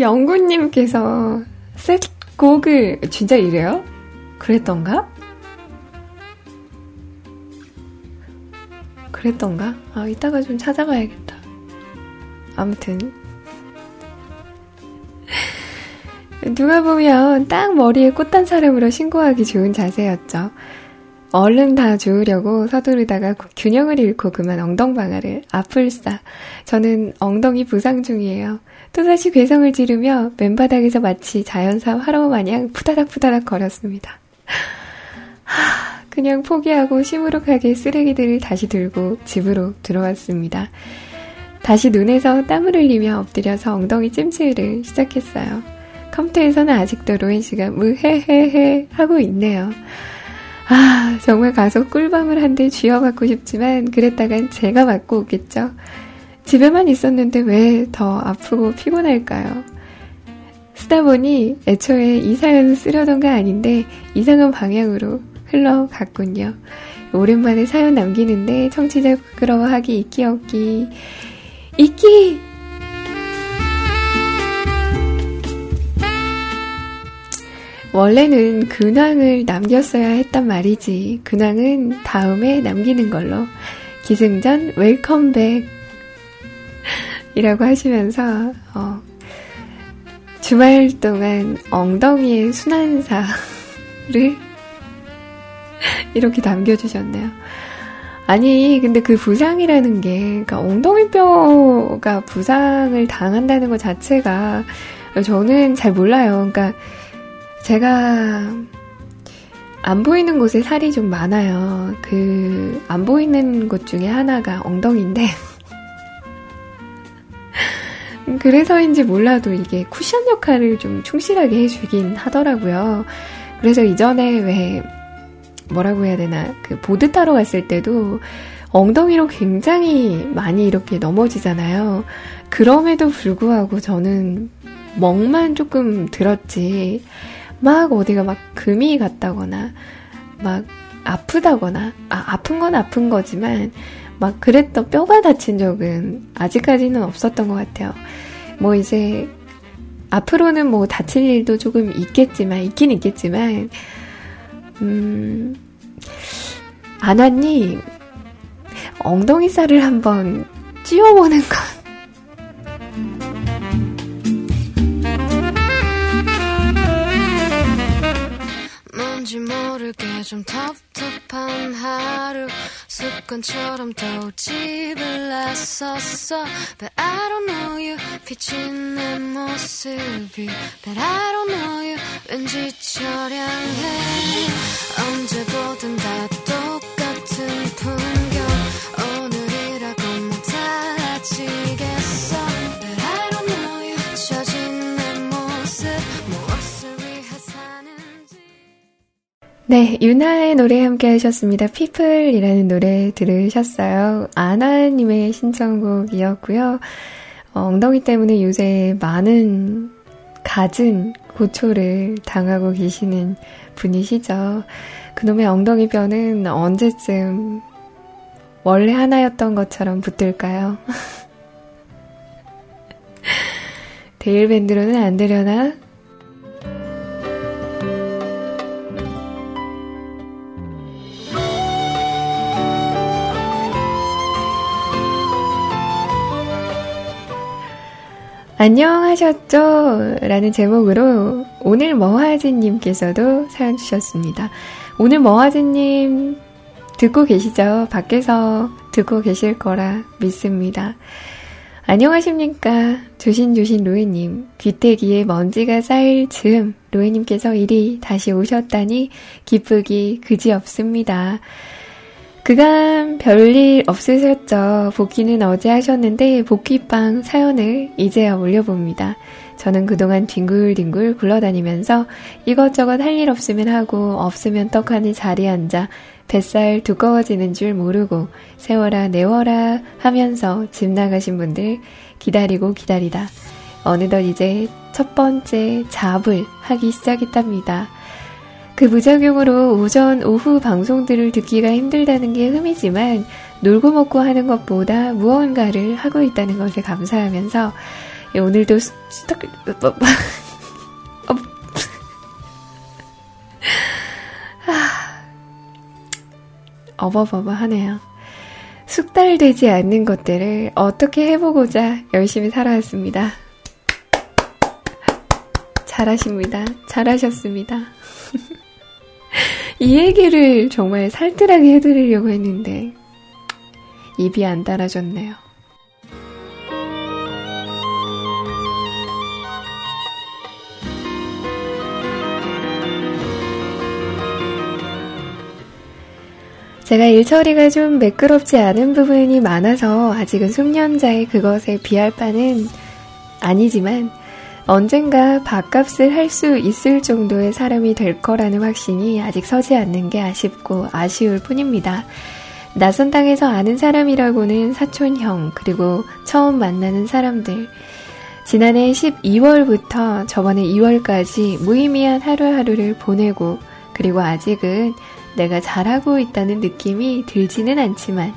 영구님께서 셋 곡을, 진짜 이래요? 그랬던가? 그랬던가? 아, 이따가 좀 찾아봐야겠다. 아무튼. (laughs) 누가 보면 딱 머리에 꽂단 사람으로 신고하기 좋은 자세였죠. 얼른 다 주우려고 서두르다가 균형을 잃고 그만 엉덩방아를 아플싸. 저는 엉덩이 부상 중이에요. 또다시 괴성을 지르며 맨바닥에서 마치 자연사 화로 마냥 푸다닥 푸다닥 거렸습니다. 하, 그냥 포기하고 시무룩하게 쓰레기들을 다시 들고 집으로 들어왔습니다. 다시 눈에서 땀을 흘리며 엎드려서 엉덩이 찜질을 시작했어요. 컴퓨터에서는 아직도 로엔 씨가 무헤헤헤 하고 있네요. 아, 정말 가서 꿀밤을 한 대 쥐어받고 싶지만 그랬다간 제가 맞고 오겠죠. 집에만 있었는데 왜 더 아프고 피곤할까요? 쓰다 보니 애초에 이 사연을 쓰려던 거 아닌데 이상한 방향으로 흘러갔군요. 오랜만에 사연 남기는데 청취자 부끄러워하기 있기 없기 있기 원래는 근황을 남겼어야 했단 말이지. 근황은 다음에 남기는 걸로. 기승전 웰컴백 이라고 하시면서 어, 주말 동안 엉덩이의 순환사를 (laughs) 이렇게 남겨주셨네요. 아니, 근데 그 부상이라는 게, 그러니까 엉덩이뼈가 부상을 당한다는 것 자체가 저는 잘 몰라요. 그러니까 제가 안 보이는 곳에 살이 좀 많아요. 그 안 보이는 곳 중에 하나가 엉덩이인데 (laughs) 그래서인지 몰라도 이게 쿠션 역할을 좀 충실하게 해주긴 하더라고요. 그래서 이전에 왜 뭐라고 해야 되나 그 보드 타러 갔을 때도 엉덩이로 굉장히 많이 이렇게 넘어지잖아요. 그럼에도 불구하고 저는 멍만 조금 들었지 막 어디가 막 금이 갔다거나 막 아프다거나 아, 아픈 건 아픈 거지만 막 그랬던 뼈가 다친 적은 아직까지는 없었던 것 같아요. 뭐 이제 앞으로는 뭐 다칠 일도 조금 있겠지만 있긴 있겠지만 음 아나님 엉덩이 살을 한번 찧어보는 건 뭔지 모르게 좀 텁텁한 하루. 습관처럼 또 집을 나섰어. But I don't know you. 비친 내 모습이. But I don't know you. 왠지 처량해. 언제 보든 다 똑같은 네, 유나의 노래 함께 하셨습니다. 피플이라는 노래 들으셨어요. 아나님의 신청곡이었고요. 어, 엉덩이 때문에 요새 많은 갖은 고초를 당하고 계시는 분이시죠. 그놈의 엉덩이 뼈는 언제쯤 원래 하나였던 것처럼 붙을까요? (laughs) 데일밴드로는 안 되려나? 안녕하셨죠? 라는 제목으로 오늘 머하지님께서도 사연 주셨습니다. 오늘 머하지님 듣고 계시죠? 밖에서 듣고 계실 거라 믿습니다. 안녕하십니까? 조신조신 로에님. 귀때기에 먼지가 쌓일 즈음 로에님께서 이리 다시 오셨다니 기쁘기 그지없습니다. 그간 별일 없으셨죠. 복귀는 어제 하셨는데 복귀빵 사연을 이제야 올려봅니다. 저는 그동안 뒹굴뒹굴 굴러다니면서 이것저것 할 일 없으면 하고 없으면 떡하니 자리에 앉아 뱃살 두꺼워지는 줄 모르고 세워라 내워라 하면서 집 나가신 분들 기다리고 기다리다 어느덧 이제 첫 번째 잡을 하기 시작했답니다. 그 부작용으로 오전, 오후 방송들을 듣기가 힘들다는 게 흠이지만 놀고 먹고 하는 것보다 무언가를 하고 있다는 것에 감사하면서 예, 오늘도 스톡 뭐, 뭐, (laughs) 어, 아, 어버버버 하네요. 숙달되지 않는 것들을 어떻게 해보고자 열심히 살아왔습니다. 잘하십니다. 잘하셨습니다. 이 얘기를 정말 살뜰하게 해드리려고 했는데, 입이 안 따라줬네요. 제가 일처리가 좀 매끄럽지 않은 부분이 많아서 아직은 숙련자의 그것에 비할 바는 아니지만 언젠가 밥값을 할 수 있을 정도의 사람이 될 거라는 확신이 아직 서지 않는 게 아쉽고 아쉬울 뿐입니다. 낯선 땅에서 아는 사람이라고는 사촌형, 그리고 처음 만나는 사람들. 지난해 12월부터 저번에 2월까지 무의미한 하루하루를 보내고, 그리고 아직은 내가 잘하고 있다는 느낌이 들지는 않지만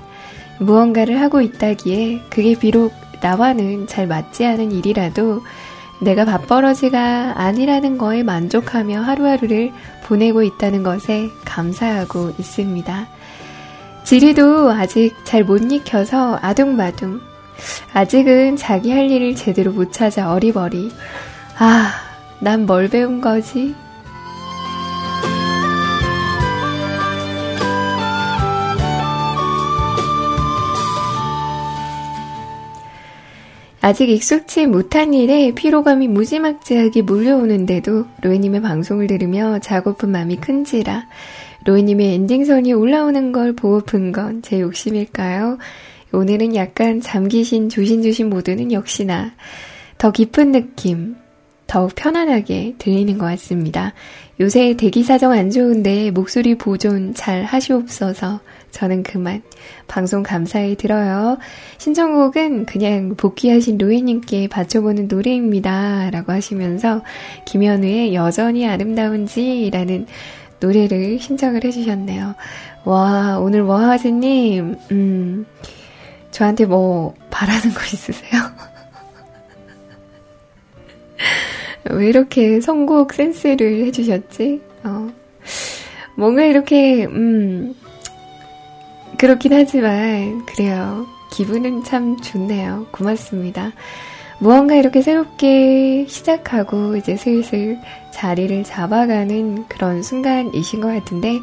무언가를 하고 있다기에 그게 비록 나와는 잘 맞지 않은 일이라도 내가 밥벌어지가 아니라는 거에 만족하며 하루하루를 보내고 있다는 것에 감사하고 있습니다. 지리도 아직 잘 못 익혀서 아둥바둥. 아직은 자기 할 일을 제대로 못 찾아 어리버리. 아, 난 뭘 배운 거지? 아직 익숙치 못한 일에 피로감이 무지막지하게 몰려오는데도 로이님의 방송을 들으며 자고픈 마음이 큰지라 로이님의 엔딩선이 올라오는 걸 보고픈 건 제 욕심일까요? 오늘은 약간 잠기신 조신조신 모드는 역시나 더 깊은 느낌, 더욱 편안하게 들리는 것 같습니다. 요새 대기 사정 안 좋은데 목소리 보존 잘 하시옵소서 저는 그만 방송 감사히 들어요. 신청곡은 그냥 복귀하신 로이님께 바쳐보는 노래입니다. 라고 하시면서 김현우의 여전히 아름다운지 라는 노래를 신청을 해주셨네요. 와, 오늘 워하즈님, 음, 저한테 뭐 바라는 거 있으세요? (laughs) 왜 이렇게 선곡 센스를 해주셨지? 어, 뭔가 이렇게, 음, 그렇긴 하지만, 그래요. 기분은 참 좋네요. 고맙습니다. 무언가 이렇게 새롭게 시작하고 이제 슬슬 자리를 잡아가는 그런 순간이신 것 같은데,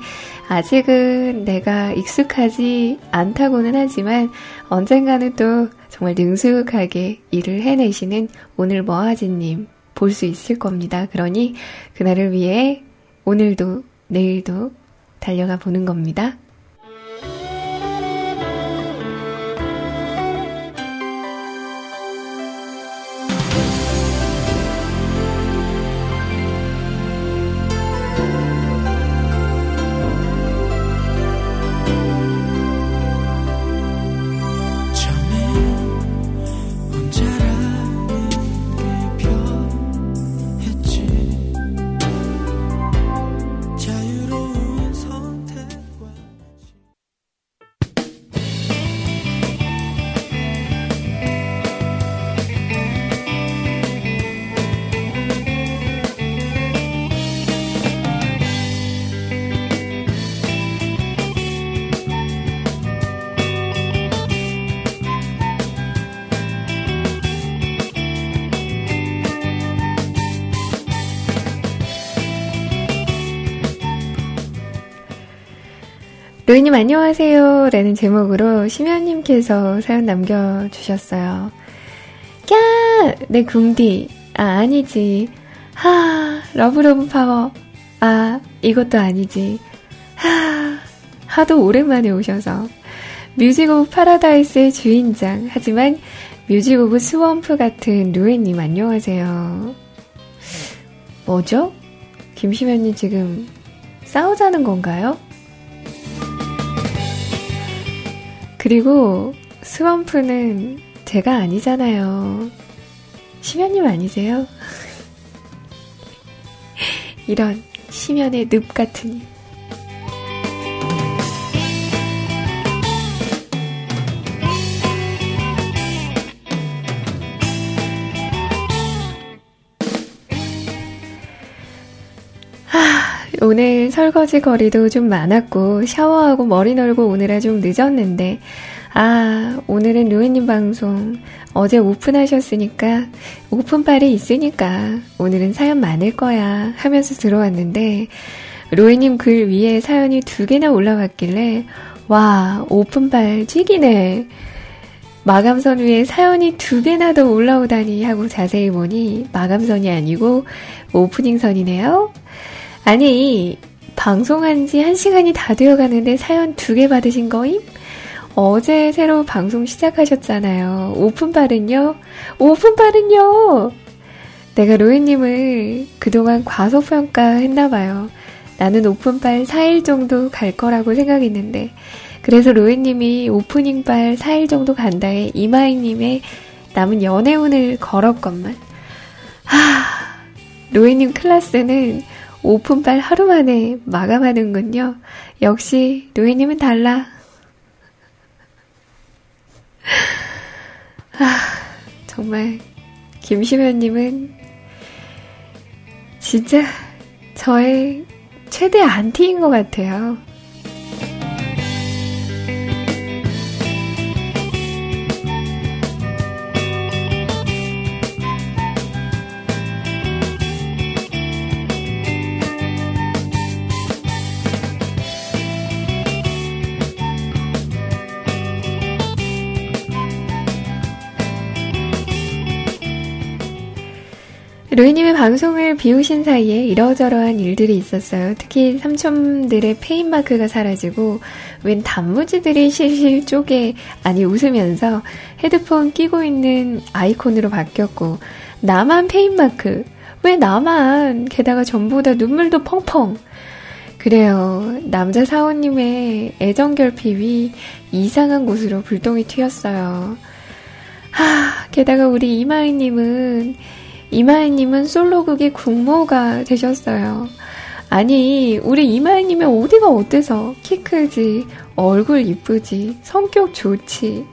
아직은 내가 익숙하지 않다고는 하지만, 언젠가는 또 정말 능숙하게 일을 해내시는 오늘 머하지님 볼 수 있을 겁니다. 그러니 그날을 위해 오늘도 내일도 달려가 보는 겁니다. 로이님 안녕하세요. 라는 제목으로 심연님께서 사연 남겨주셨어요. 꺄! 내 궁디. 아, 아니지. 하, love love power. 아, 이것도 아니지. 하, 하도 오랜만에 오셔서. Music of Paradise의 주인장. 하지만 Music of Swamp 같은 루에님 안녕하세요. 뭐죠? 김시면님 지금 싸우자는 건가요? 그리고 스원프는 제가 아니잖아요. 심연님 아니세요? (laughs) 이런 심연의 늪 같으 오늘 설거지 거리도 좀 많았고, 샤워하고 머리 널고 오느라 좀 늦었는데, 아, 오늘은 루이님 방송 어제 오픈하셨으니까, 오픈빨이 있으니까, 오늘은 사연 많을 거야 하면서 들어왔는데, 로이님 글 위에 사연이 두 개나 올라왔길래, 와, 오픈빨 찌기네. 마감선 위에 사연이 두 개나 더 올라오다니 하고 자세히 보니 마감선이 아니고 오프닝선이네요. 아니, 방송한 지한 시간이 다 되어 가는데 사연 두 개 받으신 거임? 어제 새로 방송 시작하셨잖아요. 오픈발은요? 오픈발은요! 내가 로이님을 그동안 과소평가 했나봐요. 나는 오픈발 4일 정도 갈 거라고 생각했는데, 그래서 로이님이 오프닝발 4일 정도 간다에 이마이님의 남은 연애운을 걸었건만. 하, 로이님 클래스는 오픈발 하루 만에 마감하는군요. 역시 로이님은 달라. 아, 정말 김시면님은 진짜 저의 최대 안티인 것 같아요. 로이님의 방송을 비우신 사이에 이러저러한 일들이 있었어요. 특히 삼촌들의 폐인마크가 사라지고 웬 단무지들이 실실 쪼개 아니 웃으면서 헤드폰 끼고 있는 아이콘으로 바뀌었고 나만 폐인마크 왜 나만 게다가 전부 다 눈물도 펑펑 그래요. 남자 사원님의 애정결핍이 이상한 곳으로 불똥이 튀었어요. 하, 게다가 우리 이마희님은 이마희님은 솔로극의 국모가 되셨어요. 아니, 우리 이마희님은 어디가 어때서 키 크지, 얼굴 이쁘지, 성격 좋지.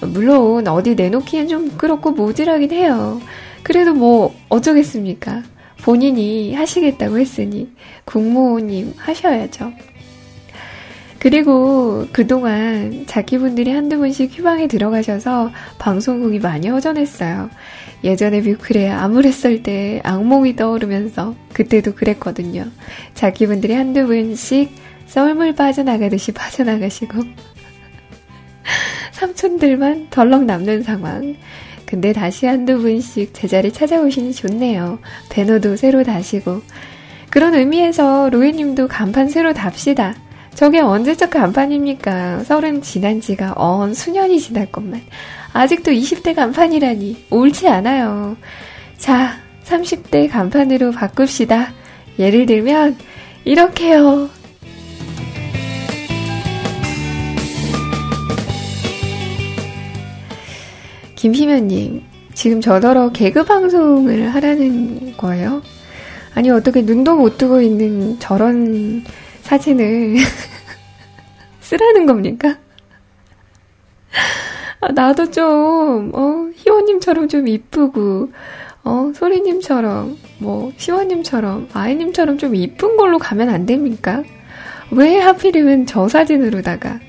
물론 어디 내놓기엔 좀 부끄럽고 모질하긴 해요. 그래도 뭐 어쩌겠습니까? 본인이 하시겠다고 했으니 국모님 하셔야죠. 그리고 그동안 자기분들이 한두 분씩 휴방에 들어가셔서 방송국이 많이 허전했어요. 예전에 뮤클에 암울했을 때 악몽이 떠오르면서 그때도 그랬거든요. 자기분들이 한두 분씩 썰물 빠져나가듯이 빠져나가시고 (laughs) 삼촌들만 덜렁 남는 상황. 근데 다시 한두 분씩 제자리 찾아오시니 좋네요. 배너도 새로 다시고. 그런 의미에서 로이님도 간판 새로 답시다. 저게 언제적 간판입니까? 서른 지난 지가 언 수년이 지날 것만. 아직도 20대 간판이라니 옳지 않아요. 자, 30대 간판으로 바꿉시다. 예를 들면 이렇게요. 김희면님, 지금 저더러 개그 방송을 하라는 거예요? 아니, 어떻게 눈도 못 뜨고 있는 저런 사진을 (laughs) 쓰라는 겁니까? 아, 나도 좀, 어, 희원님처럼 좀 이쁘고, 어, 소리님처럼, 뭐, 시원님처럼, 아이님처럼 좀 이쁜 걸로 가면 안 됩니까? 왜 하필이면 저 사진으로다가.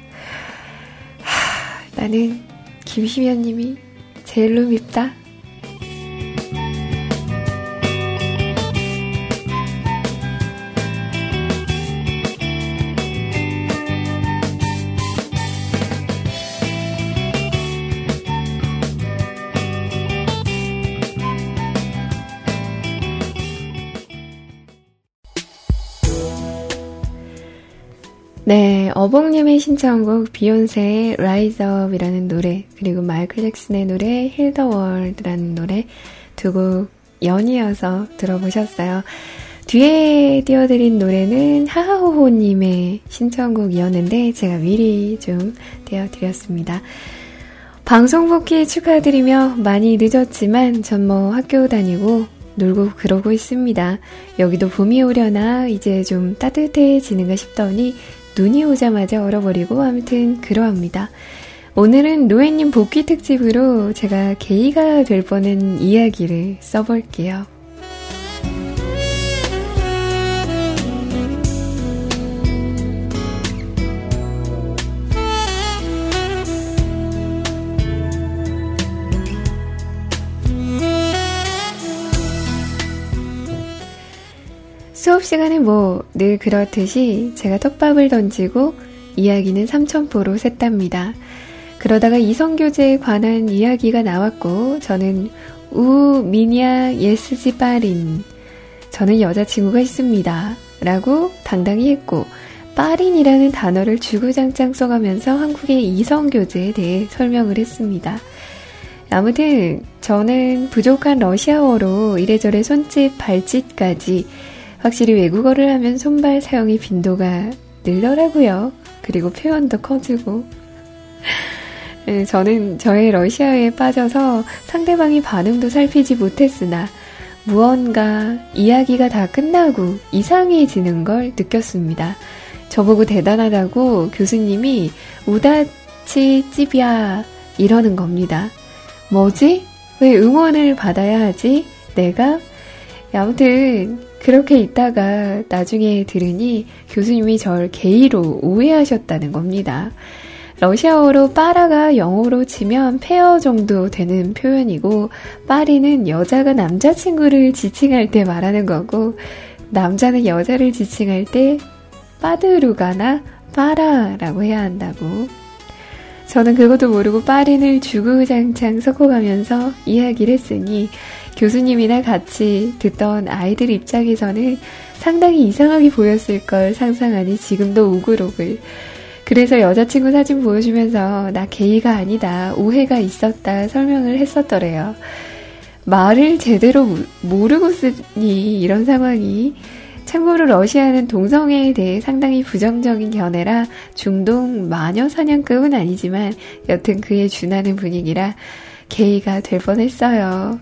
하, 나는 김시면님이 제일로 밉다. 네, 어봉님의 신청곡 비욘세의 Rise Up이라는 노래 그리고 마이클 잭슨의 노래 Heal the World라는 노래 두 곡 연이어서 들어보셨어요. 뒤에 띄워드린 노래는 하하호호님의 신청곡이었는데 제가 미리 좀 띄워드렸습니다. 방송 복귀 축하드리며 많이 늦었지만 전 뭐 학교 다니고 놀고 그러고 있습니다. 여기도 봄이 오려나 이제 좀 따뜻해지는가 싶더니 눈이 오자마자 얼어버리고 아무튼 그러합니다. 오늘은 노예님 복귀 특집으로 제가 게이가 될 뻔한 이야기를 써볼게요. 수업 시간에 뭐 늘 그렇듯이 제가 떡밥을 던지고 이야기는 삼천포로 샜답니다. 그러다가 이성교제에 관한 이야기가 나왔고 저는 우 미니아 예스지 빠린 저는 여자친구가 있습니다. 라고 당당히 했고 빠린이라는 단어를 주구장창 써가면서 한국의 이성교제에 대해 설명을 했습니다. 아무튼 저는 부족한 러시아어로 이래저래 손짓, 발짓까지 확실히 외국어를 하면 손발 사용의 빈도가 늘더라고요. 그리고 표현도 커지고. 네, 저는 저의 러시아에 빠져서 상대방이 반응도 살피지 못했으나 무언가 이야기가 다 끝나고 이상해지는 걸 느꼈습니다. 저보고 대단하다고 교수님이 우다치 찌비야 이러는 겁니다. 뭐지? 왜 응원을 받아야 하지? 내가? 아무튼 그렇게 있다가 나중에 들으니 교수님이 절 게이로 오해하셨다는 겁니다. 러시아어로 빠라가 영어로 치면 페어 정도 되는 표현이고 빠리는 여자가 남자친구를 지칭할 때 말하는 거고 남자는 여자를 지칭할 때 빠드루가나 빠라라고 해야 한다고. 저는 그것도 모르고 빠린을 주구장창 섞어가면서 이야기를 했으니 교수님이나 같이 듣던 아이들 입장에서는 상당히 이상하게 보였을 걸 상상하니 지금도 우글우글. 그래서 여자친구 사진 보여주면서 나 게이가 아니다. 오해가 있었다. 설명을 했었더래요. 말을 제대로 모르고 쓰니 이런 상황이 참고로 러시아는 동성애에 대해 상당히 부정적인 견해라 중동 마녀 사냥급은 아니지만 여튼 그에 준하는 분위기라 게이가 될 뻔했어요.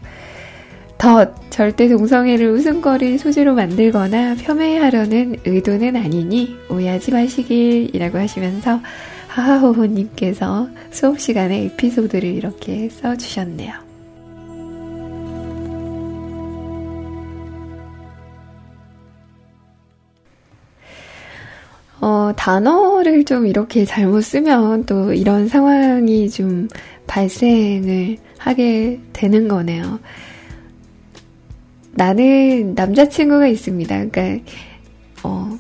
덧 절대 동성애를 웃음거리 소재로 만들거나 폄훼하려는 의도는 아니니 오해하지 마시길이라고 하시면서 하하호호님께서 수업 시간에 에피소드를 이렇게 써주셨네요. 어, 단어를 좀 이렇게 잘못 쓰면 또 이런 상황이 좀 발생을 하게 되는 거네요. 나는 남자친구가 있습니다. 그러니까, 어,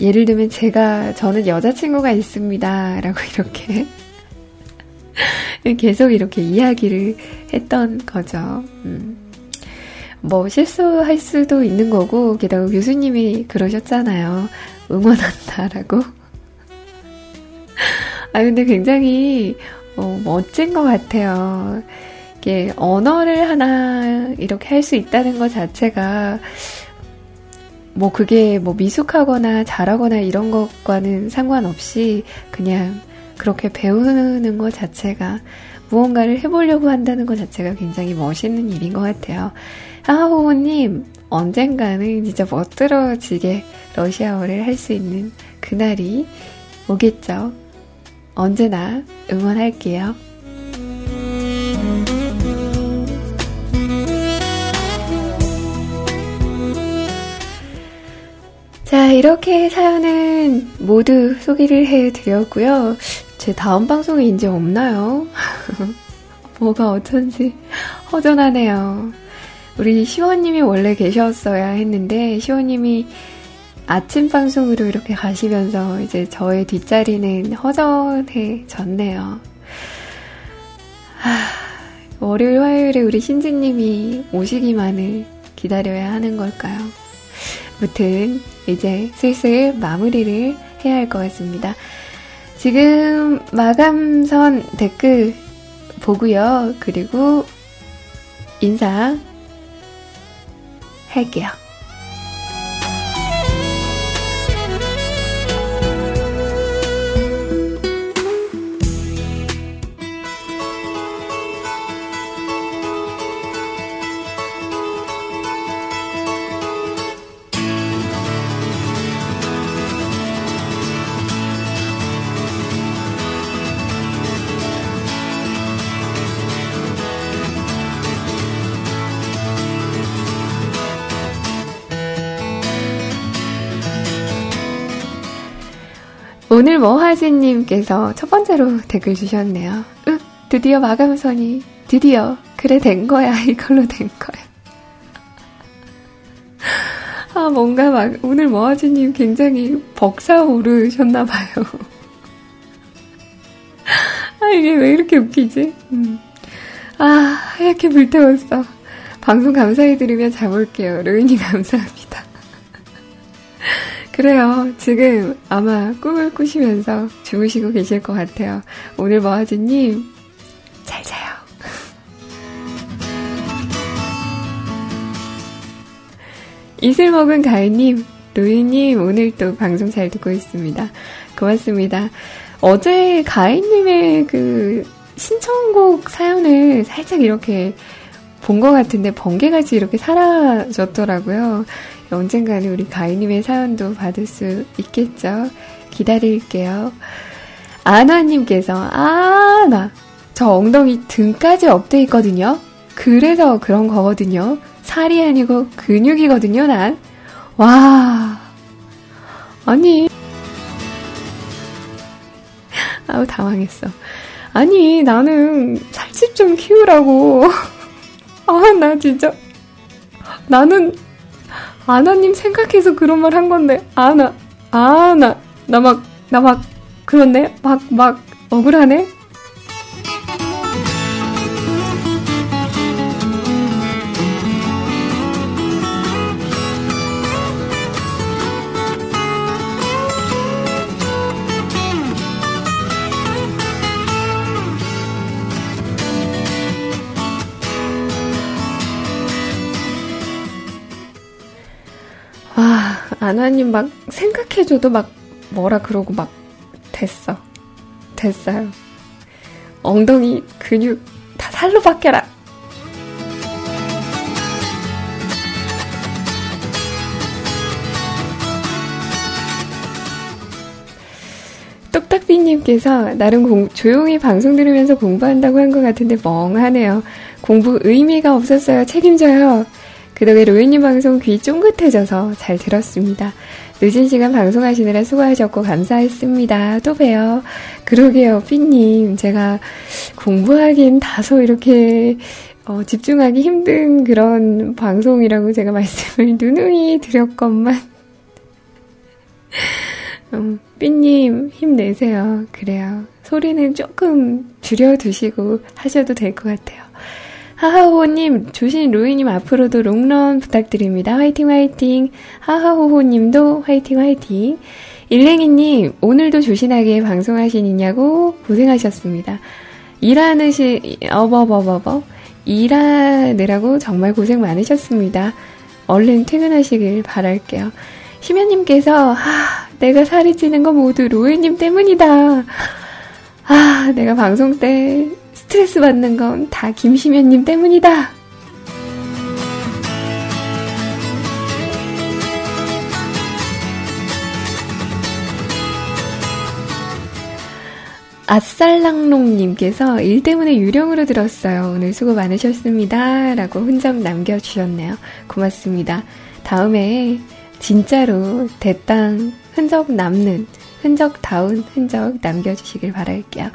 예를 들면 제가, 저는 여자친구가 있습니다. 라고 (laughs) 이렇게 계속 이렇게 이야기를 했던 거죠. 음. 뭐 실수할 수도 있는 거고, 게다가 교수님이 그러셨잖아요. 응원한다라고. (laughs) 아, 근데 굉장히, 어, 멋진 것 같아요. 이게 언어를 하나 이렇게 할 수 있다는 것 자체가, 뭐 그게 뭐 미숙하거나 잘하거나 이런 것과는 상관없이 그냥 그렇게 배우는 것 자체가 무언가를 해보려고 한다는 것 자체가 굉장히 멋있는 일인 것 같아요. 하하호호님, 언젠가는 진짜 멋들어지게 러시아어를 할 수 있는 그날이 오겠죠. 언제나 응원할게요. 자, 이렇게 사연은 모두 소개를 해드렸고요. 제 다음 방송이 이제 없나요? (laughs) 뭐가 어쩐지 허전하네요. 우리 시원님이 원래 계셨어야 했는데, 시원님이 아침 방송으로 이렇게 가시면서 이제 저의 뒷자리는 허전해졌네요. 하, 월요일, 화요일에 우리 신지님이 오시기만을 기다려야 하는 걸까요? 무튼 이제 슬슬 마무리를 해야 할 것 같습니다. 지금 마감선 댓글 보고요. 그리고 인사 할게요. 오늘 뭐하지님께서 첫 번째로 댓글 주셨네요. 윽, 드디어 마감선이, 드디어, 그래, 된 거야. (laughs) 이걸로 된 거야. 아, 뭔가 막, 오늘 모아지님 굉장히 벅차오르셨나봐요. (laughs) 아, 이게 왜 이렇게 웃기지? 음. 아, 하얗게 불태웠어. 방송 감사히 들으면 자볼게요. 로인이 감사합니다. 그래요. 지금 아마 꿈을 꾸시면서 주무시고 계실 것 같아요. 오늘 모아지님, 잘 자요. (laughs) 이슬 먹은 가을님, 로이님, 오늘 또 방송 잘 듣고 있습니다. 고맙습니다. 어제 가인님의 그 신청곡 사연을 살짝 이렇게 본 것 같은데 번개같이 이렇게 사라졌더라고요. 언젠가는 우리 가인님의 사연도 받을 수 있겠죠. 기다릴게요. 아나님께서 아, 나 저 엉덩이 등까지 up돼 있거든요. 그래서 그런 거거든요. 살이 아니고 근육이거든요, 난. 와. 아니. 아우, 당황했어. 아니, 나는 살집 좀 키우라고. (laughs) 아, 나 진짜. 나는 아나님 생각해서 그런 말 한 건데, 아나, 아나, 나 막, 나 막, 그렇네? 막, 막, 억울하네? 아나님 막 생각해줘도 막 뭐라 그러고 막 됐어. 됐어요. 엉덩이 근육 다 살로 바뀌어라. 똑딱비님께서 나름 공, 조용히 방송 들으면서 공부한다고 한 것 같은데 멍하네요. 공부 의미가 없었어요. 책임져요. 그 덕에 로이님 방송 귀 쫑긋해져서 잘 들었습니다. 늦은 시간 방송하시느라 수고하셨고 감사했습니다. 또 봬요. 그러게요, 삐님. 제가 공부하긴 다소 이렇게 어, 집중하기 힘든 그런 방송이라고 제가 (laughs) 말씀을 누누이 드렸건만. 음, 삐님, 힘내세요. 그래요. 소리는 조금 줄여두시고 하셔도 될 것 같아요. 하하호호님, 조신 로이님 앞으로도 롱런 부탁드립니다. 화이팅 화이팅. 하하호호님도 화이팅 화이팅. 일랭이님, 오늘도 조신하게 방송하시느냐고 고생하셨습니다. 일하는 시, 어버버버버. 일하느라고 정말 고생 많으셨습니다. 얼른 퇴근하시길 바랄게요. 심연님께서, 하, 내가 살이 찌는 거 모두 로이님 때문이다. 아, 내가 방송 때 스트레스 받는 건 다 김시면님 때문이다. 아살랑롱님께서 일 때문에 유령으로 들었어요. 오늘 수고 많으셨습니다. 라고 흔적 남겨주셨네요. 고맙습니다. 다음에 진짜로 대땅 흔적 남는, 흔적다운 흔적 남겨주시길 바랄게요.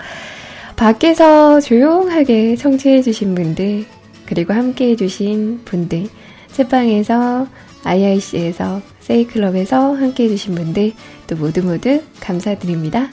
밖에서 조용하게 청취해주신 분들, 그리고 함께 해주신 분들, 채방에서, IIC에서, 세이클럽에서 함께 해주신 분들, 또 모두 모두 감사드립니다.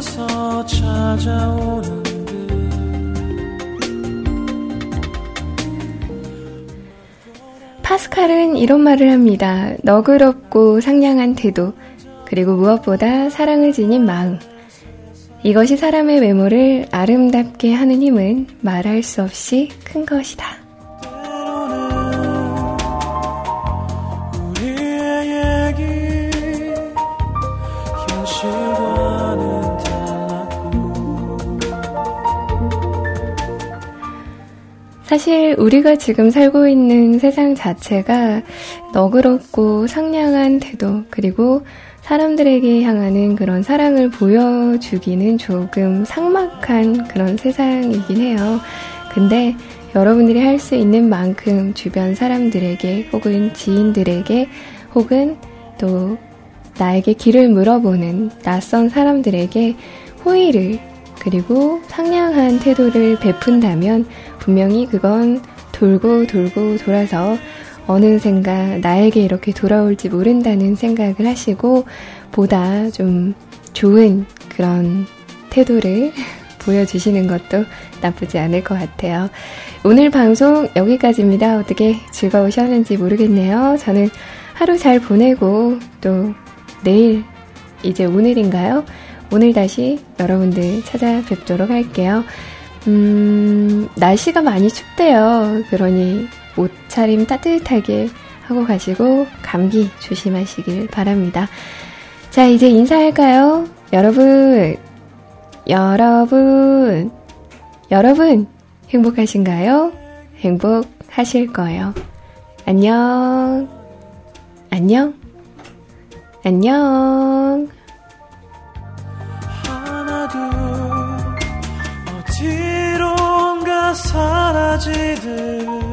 곳에서 찾아오는 파스칼은 이런 말을 합니다. 너그럽고 상냥한 태도, 그리고 무엇보다 사랑을 지닌 마음. 이것이 사람의 외모를 아름답게 하는 힘은 말할 수 없이 큰 것이다. 사실 우리가 지금 살고 있는 세상 자체가 너그럽고 상냥한 태도, 그리고 사람들에게 향하는 그런 사랑을 보여주기는 조금 삭막한 그런 세상이긴 해요. 근데 여러분들이 할 수 있는 만큼 주변 사람들에게 혹은 지인들에게 혹은 또 나에게 길을 물어보는 낯선 사람들에게 호의를 그리고 상냥한 태도를 베푼다면 분명히 그건 돌고 돌고 돌아서 어느샌가 나에게 이렇게 돌아올지 모른다는 생각을 하시고 보다 좀 좋은 그런 태도를 (laughs) 보여주시는 것도 나쁘지 않을 것 같아요. 오늘 방송 여기까지입니다. 어떻게 즐거우셨는지 모르겠네요. 저는 하루 잘 보내고 또 내일 이제 오늘인가요? 오늘 다시 여러분들 찾아뵙도록 할게요. 음, 날씨가 많이 춥대요. 그러니 옷차림 따뜻하게 하고 가시고 감기 조심하시길 바랍니다. 자, 이제 인사할까요? 여러분, 여러분, 여러분, 행복하신가요? 행복하실 거예요. 안녕, 안녕, 안녕. 사라지듯